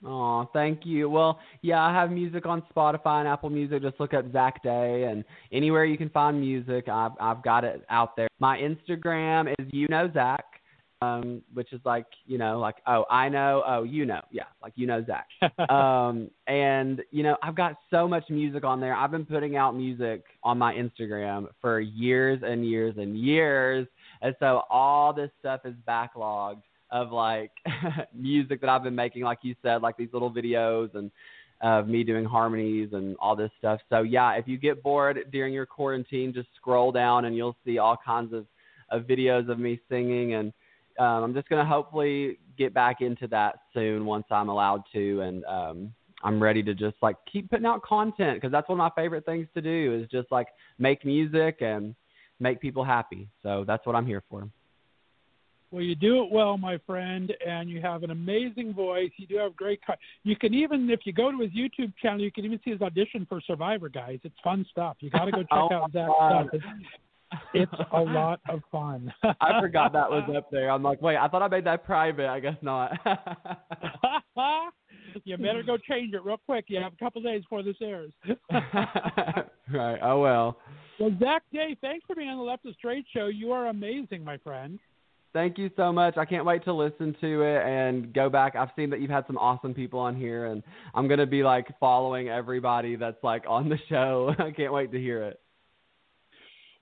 Oh, thank you. Well, yeah, I have music on Spotify and Apple Music. Just look up Zach Day, and anywhere you can find music, I've I've got it out there. My Instagram is you know Zach, um, which is like you know like oh I know oh you know yeah like you know Zach. um, and you know I've got so much music on there. I've been putting out music on my Instagram for years and years and years, and so all this stuff is backlogged of like music that I've been making, like you said, like these little videos and of me doing harmonies and all this stuff. So yeah, if you get bored during your quarantine, just scroll down and you'll see all kinds of, of videos of me singing and um, I'm just gonna hopefully get back into that soon once I'm allowed to and um, I'm ready to just like keep putting out content because that's one of my favorite things to do is just like make music and make people happy. So that's what I'm here for. Well, you do it well, my friend, and you have an amazing voice. You do have great. Co- you can even, if you go to his YouTube channel, you can even see his audition for Survivor, guys. It's fun stuff. You got to go check Oh, out Zach's stuff. It's, a lot of fun. I forgot that was up there. I'm like, wait, I thought I made that private. I guess not. you better go change it real quick. You have a couple days before this airs. right. Oh well. well, Zach Day, thanks for being on the Left of Straight show. You are amazing, my friend. Thank you so much. I can't wait to listen to it and go back. I've seen that you've had some awesome people on here, and I'm gonna be like following everybody that's like on the show. I can't wait to hear it.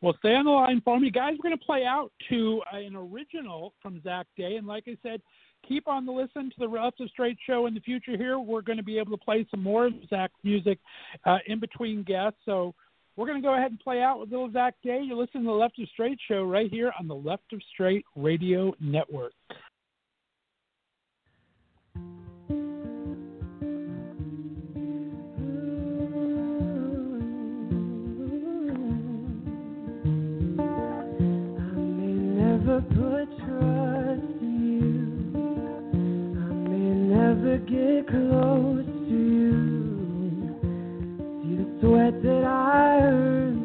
Well, stay on the line for me, guys. We're going to play out to uh, an original from Zach Day, and like I said, keep on the listen to the Left of Straight show in the future. Here, we're going to be able to play some more of Zach's music uh, in between guests. So we're going to go ahead and play out with little Zach Day. You're listening to the Left of Straight show right here on the Left of Straight Radio Network. Never put trust in you. I may never get close to you. See the sweat that I earned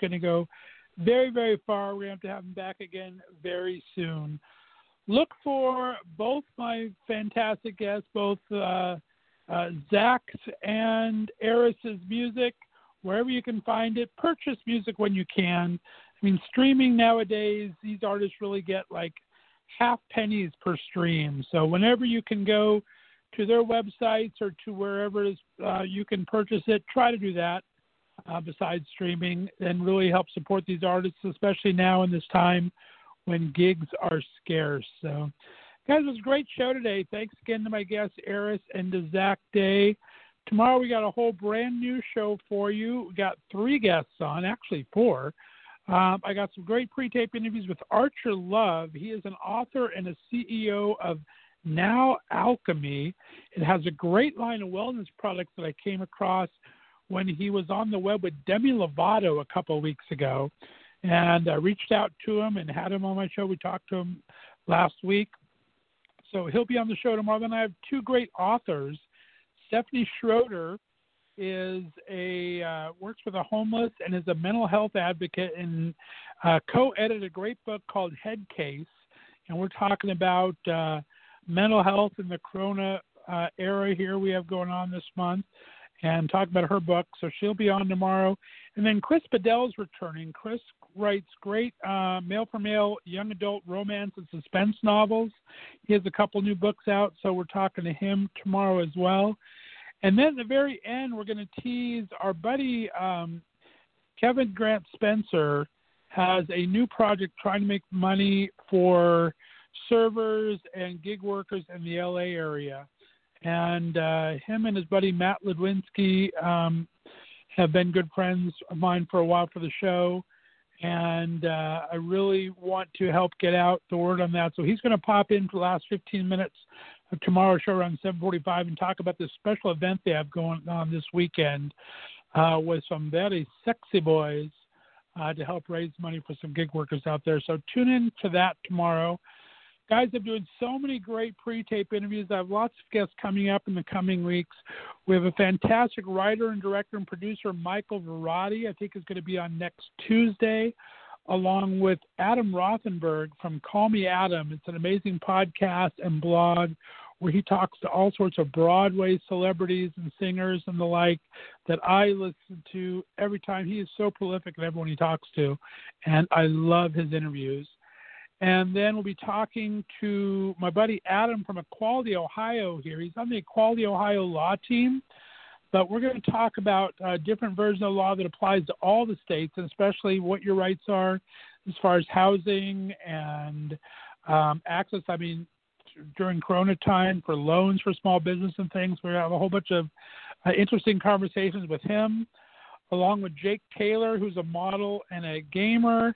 going to go very, very far. We're going to have to have him back again very soon. Look for both my fantastic guests, both uh, uh, Zach's and Aris's music, wherever you can find it. Purchase music when you can. I mean, streaming nowadays, these artists really get like half pennies per stream. So whenever you can go to their websites or to wherever uh, you can purchase it, try to do that. Uh, besides streaming, and really help support these artists, especially now in this time when gigs are scarce. So, guys, it was a great show today. Thanks again to my guests, Aris and to Zach Day. Tomorrow we got a whole brand new show for you. We got three guests on, actually four. Um, I got some great pre-tape interviews with Archer Love. He is an author and a CEO of Now Alchemy. It has a great line of wellness products that I came across when he was on the web with Demi Lovato a couple of weeks ago. And I reached out to him and had him on my show. We talked to him last week. So he'll be on the show tomorrow. Then I have two great authors. Stephanie Schroeder is a uh, works for the homeless and is a mental health advocate and uh, co-edited a great book called Head Case. And we're talking about uh, mental health in the Corona uh, era here we have going on this month and talk about her book. So she'll be on tomorrow. And then Chris Bedell's returning. Chris writes great uh, male for male young adult romance and suspense novels. He has a couple new books out, so we're talking to him tomorrow as well. And then at the very end, we're going to tease our buddy um, Kevin Grant Spencer has a new project trying to make money for servers and gig workers in the LA area and uh, him and his buddy Matt Ludwinski um, have been good friends of mine for a while for the show, and uh, I really want to help get out the word on that. So he's going to pop in for the last 15 minutes of tomorrow's show around 7:45 and talk about this special event they have going on this weekend uh, with some very sexy boys uh, to help raise money for some gig workers out there. So tune in to that tomorrow guys i'm doing so many great pre-tape interviews. I have lots of guests coming up in the coming weeks. We have a fantastic writer and director and producer michael Verratti, i think is going to be on next tuesday along with adam rothenberg from call me adam. It's an amazing podcast and blog where he talks to all sorts of broadway celebrities and singers and the like that i listen to every time. He is so prolific in everyone he talks to and i love his interviews and then we'll be talking to my buddy Adam from Equality Ohio here. He's on the Equality Ohio law team. But we're going to talk about different versions of law that applies to all the states, and especially what your rights are as far as housing and um, access. I mean, during Corona time for loans for small business and things. We have a whole bunch of uh, interesting conversations with him, along with Jake Taylor, who's a model and a gamer.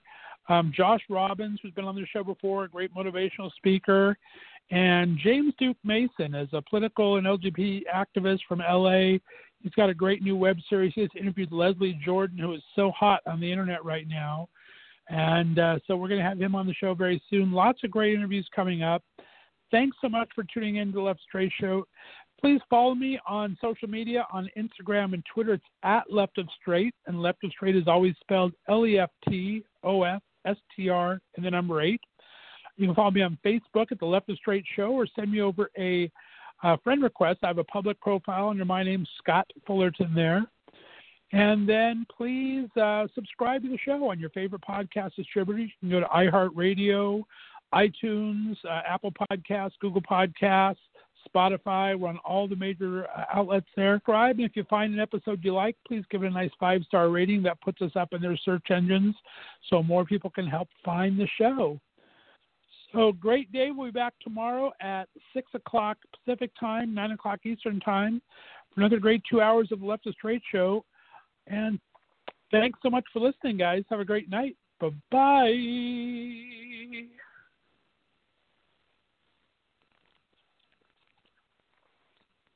Um, Josh Robbins, who's been on the show before, a great motivational speaker, and James Duke Mason is a political and LGBT activist from LA. He's got a great new web series. He just interviewed Leslie Jordan, who is so hot on the internet right now. And uh, so we're going to have him on the show very soon. Lots of great interviews coming up. Thanks so much for tuning in to the Left Straight Show. Please follow me on social media on Instagram and Twitter. It's at Left of Straight, and Left of Straight is always spelled L E F T O F S T R and the number eight. You can follow me on Facebook at the Left of Straight Show or send me over a, a friend request. I have a public profile under my name, Scott Fullerton, there. And then please uh, subscribe to the show on your favorite podcast distributor. You can go to iHeartRadio, iTunes, uh, Apple Podcasts, Google Podcasts, Spotify. We're on all the major uh, outlets there. Subscribe, and if you find an episode you like, please give it a nice five star rating. That puts us up in their search engines so more people can help find the show. So, great day. We'll be back tomorrow at 6 o'clock Pacific time, 9 o'clock Eastern time for another great two hours of the Left of Straight show. And thanks so much for listening, guys. Have a great night. Bye bye.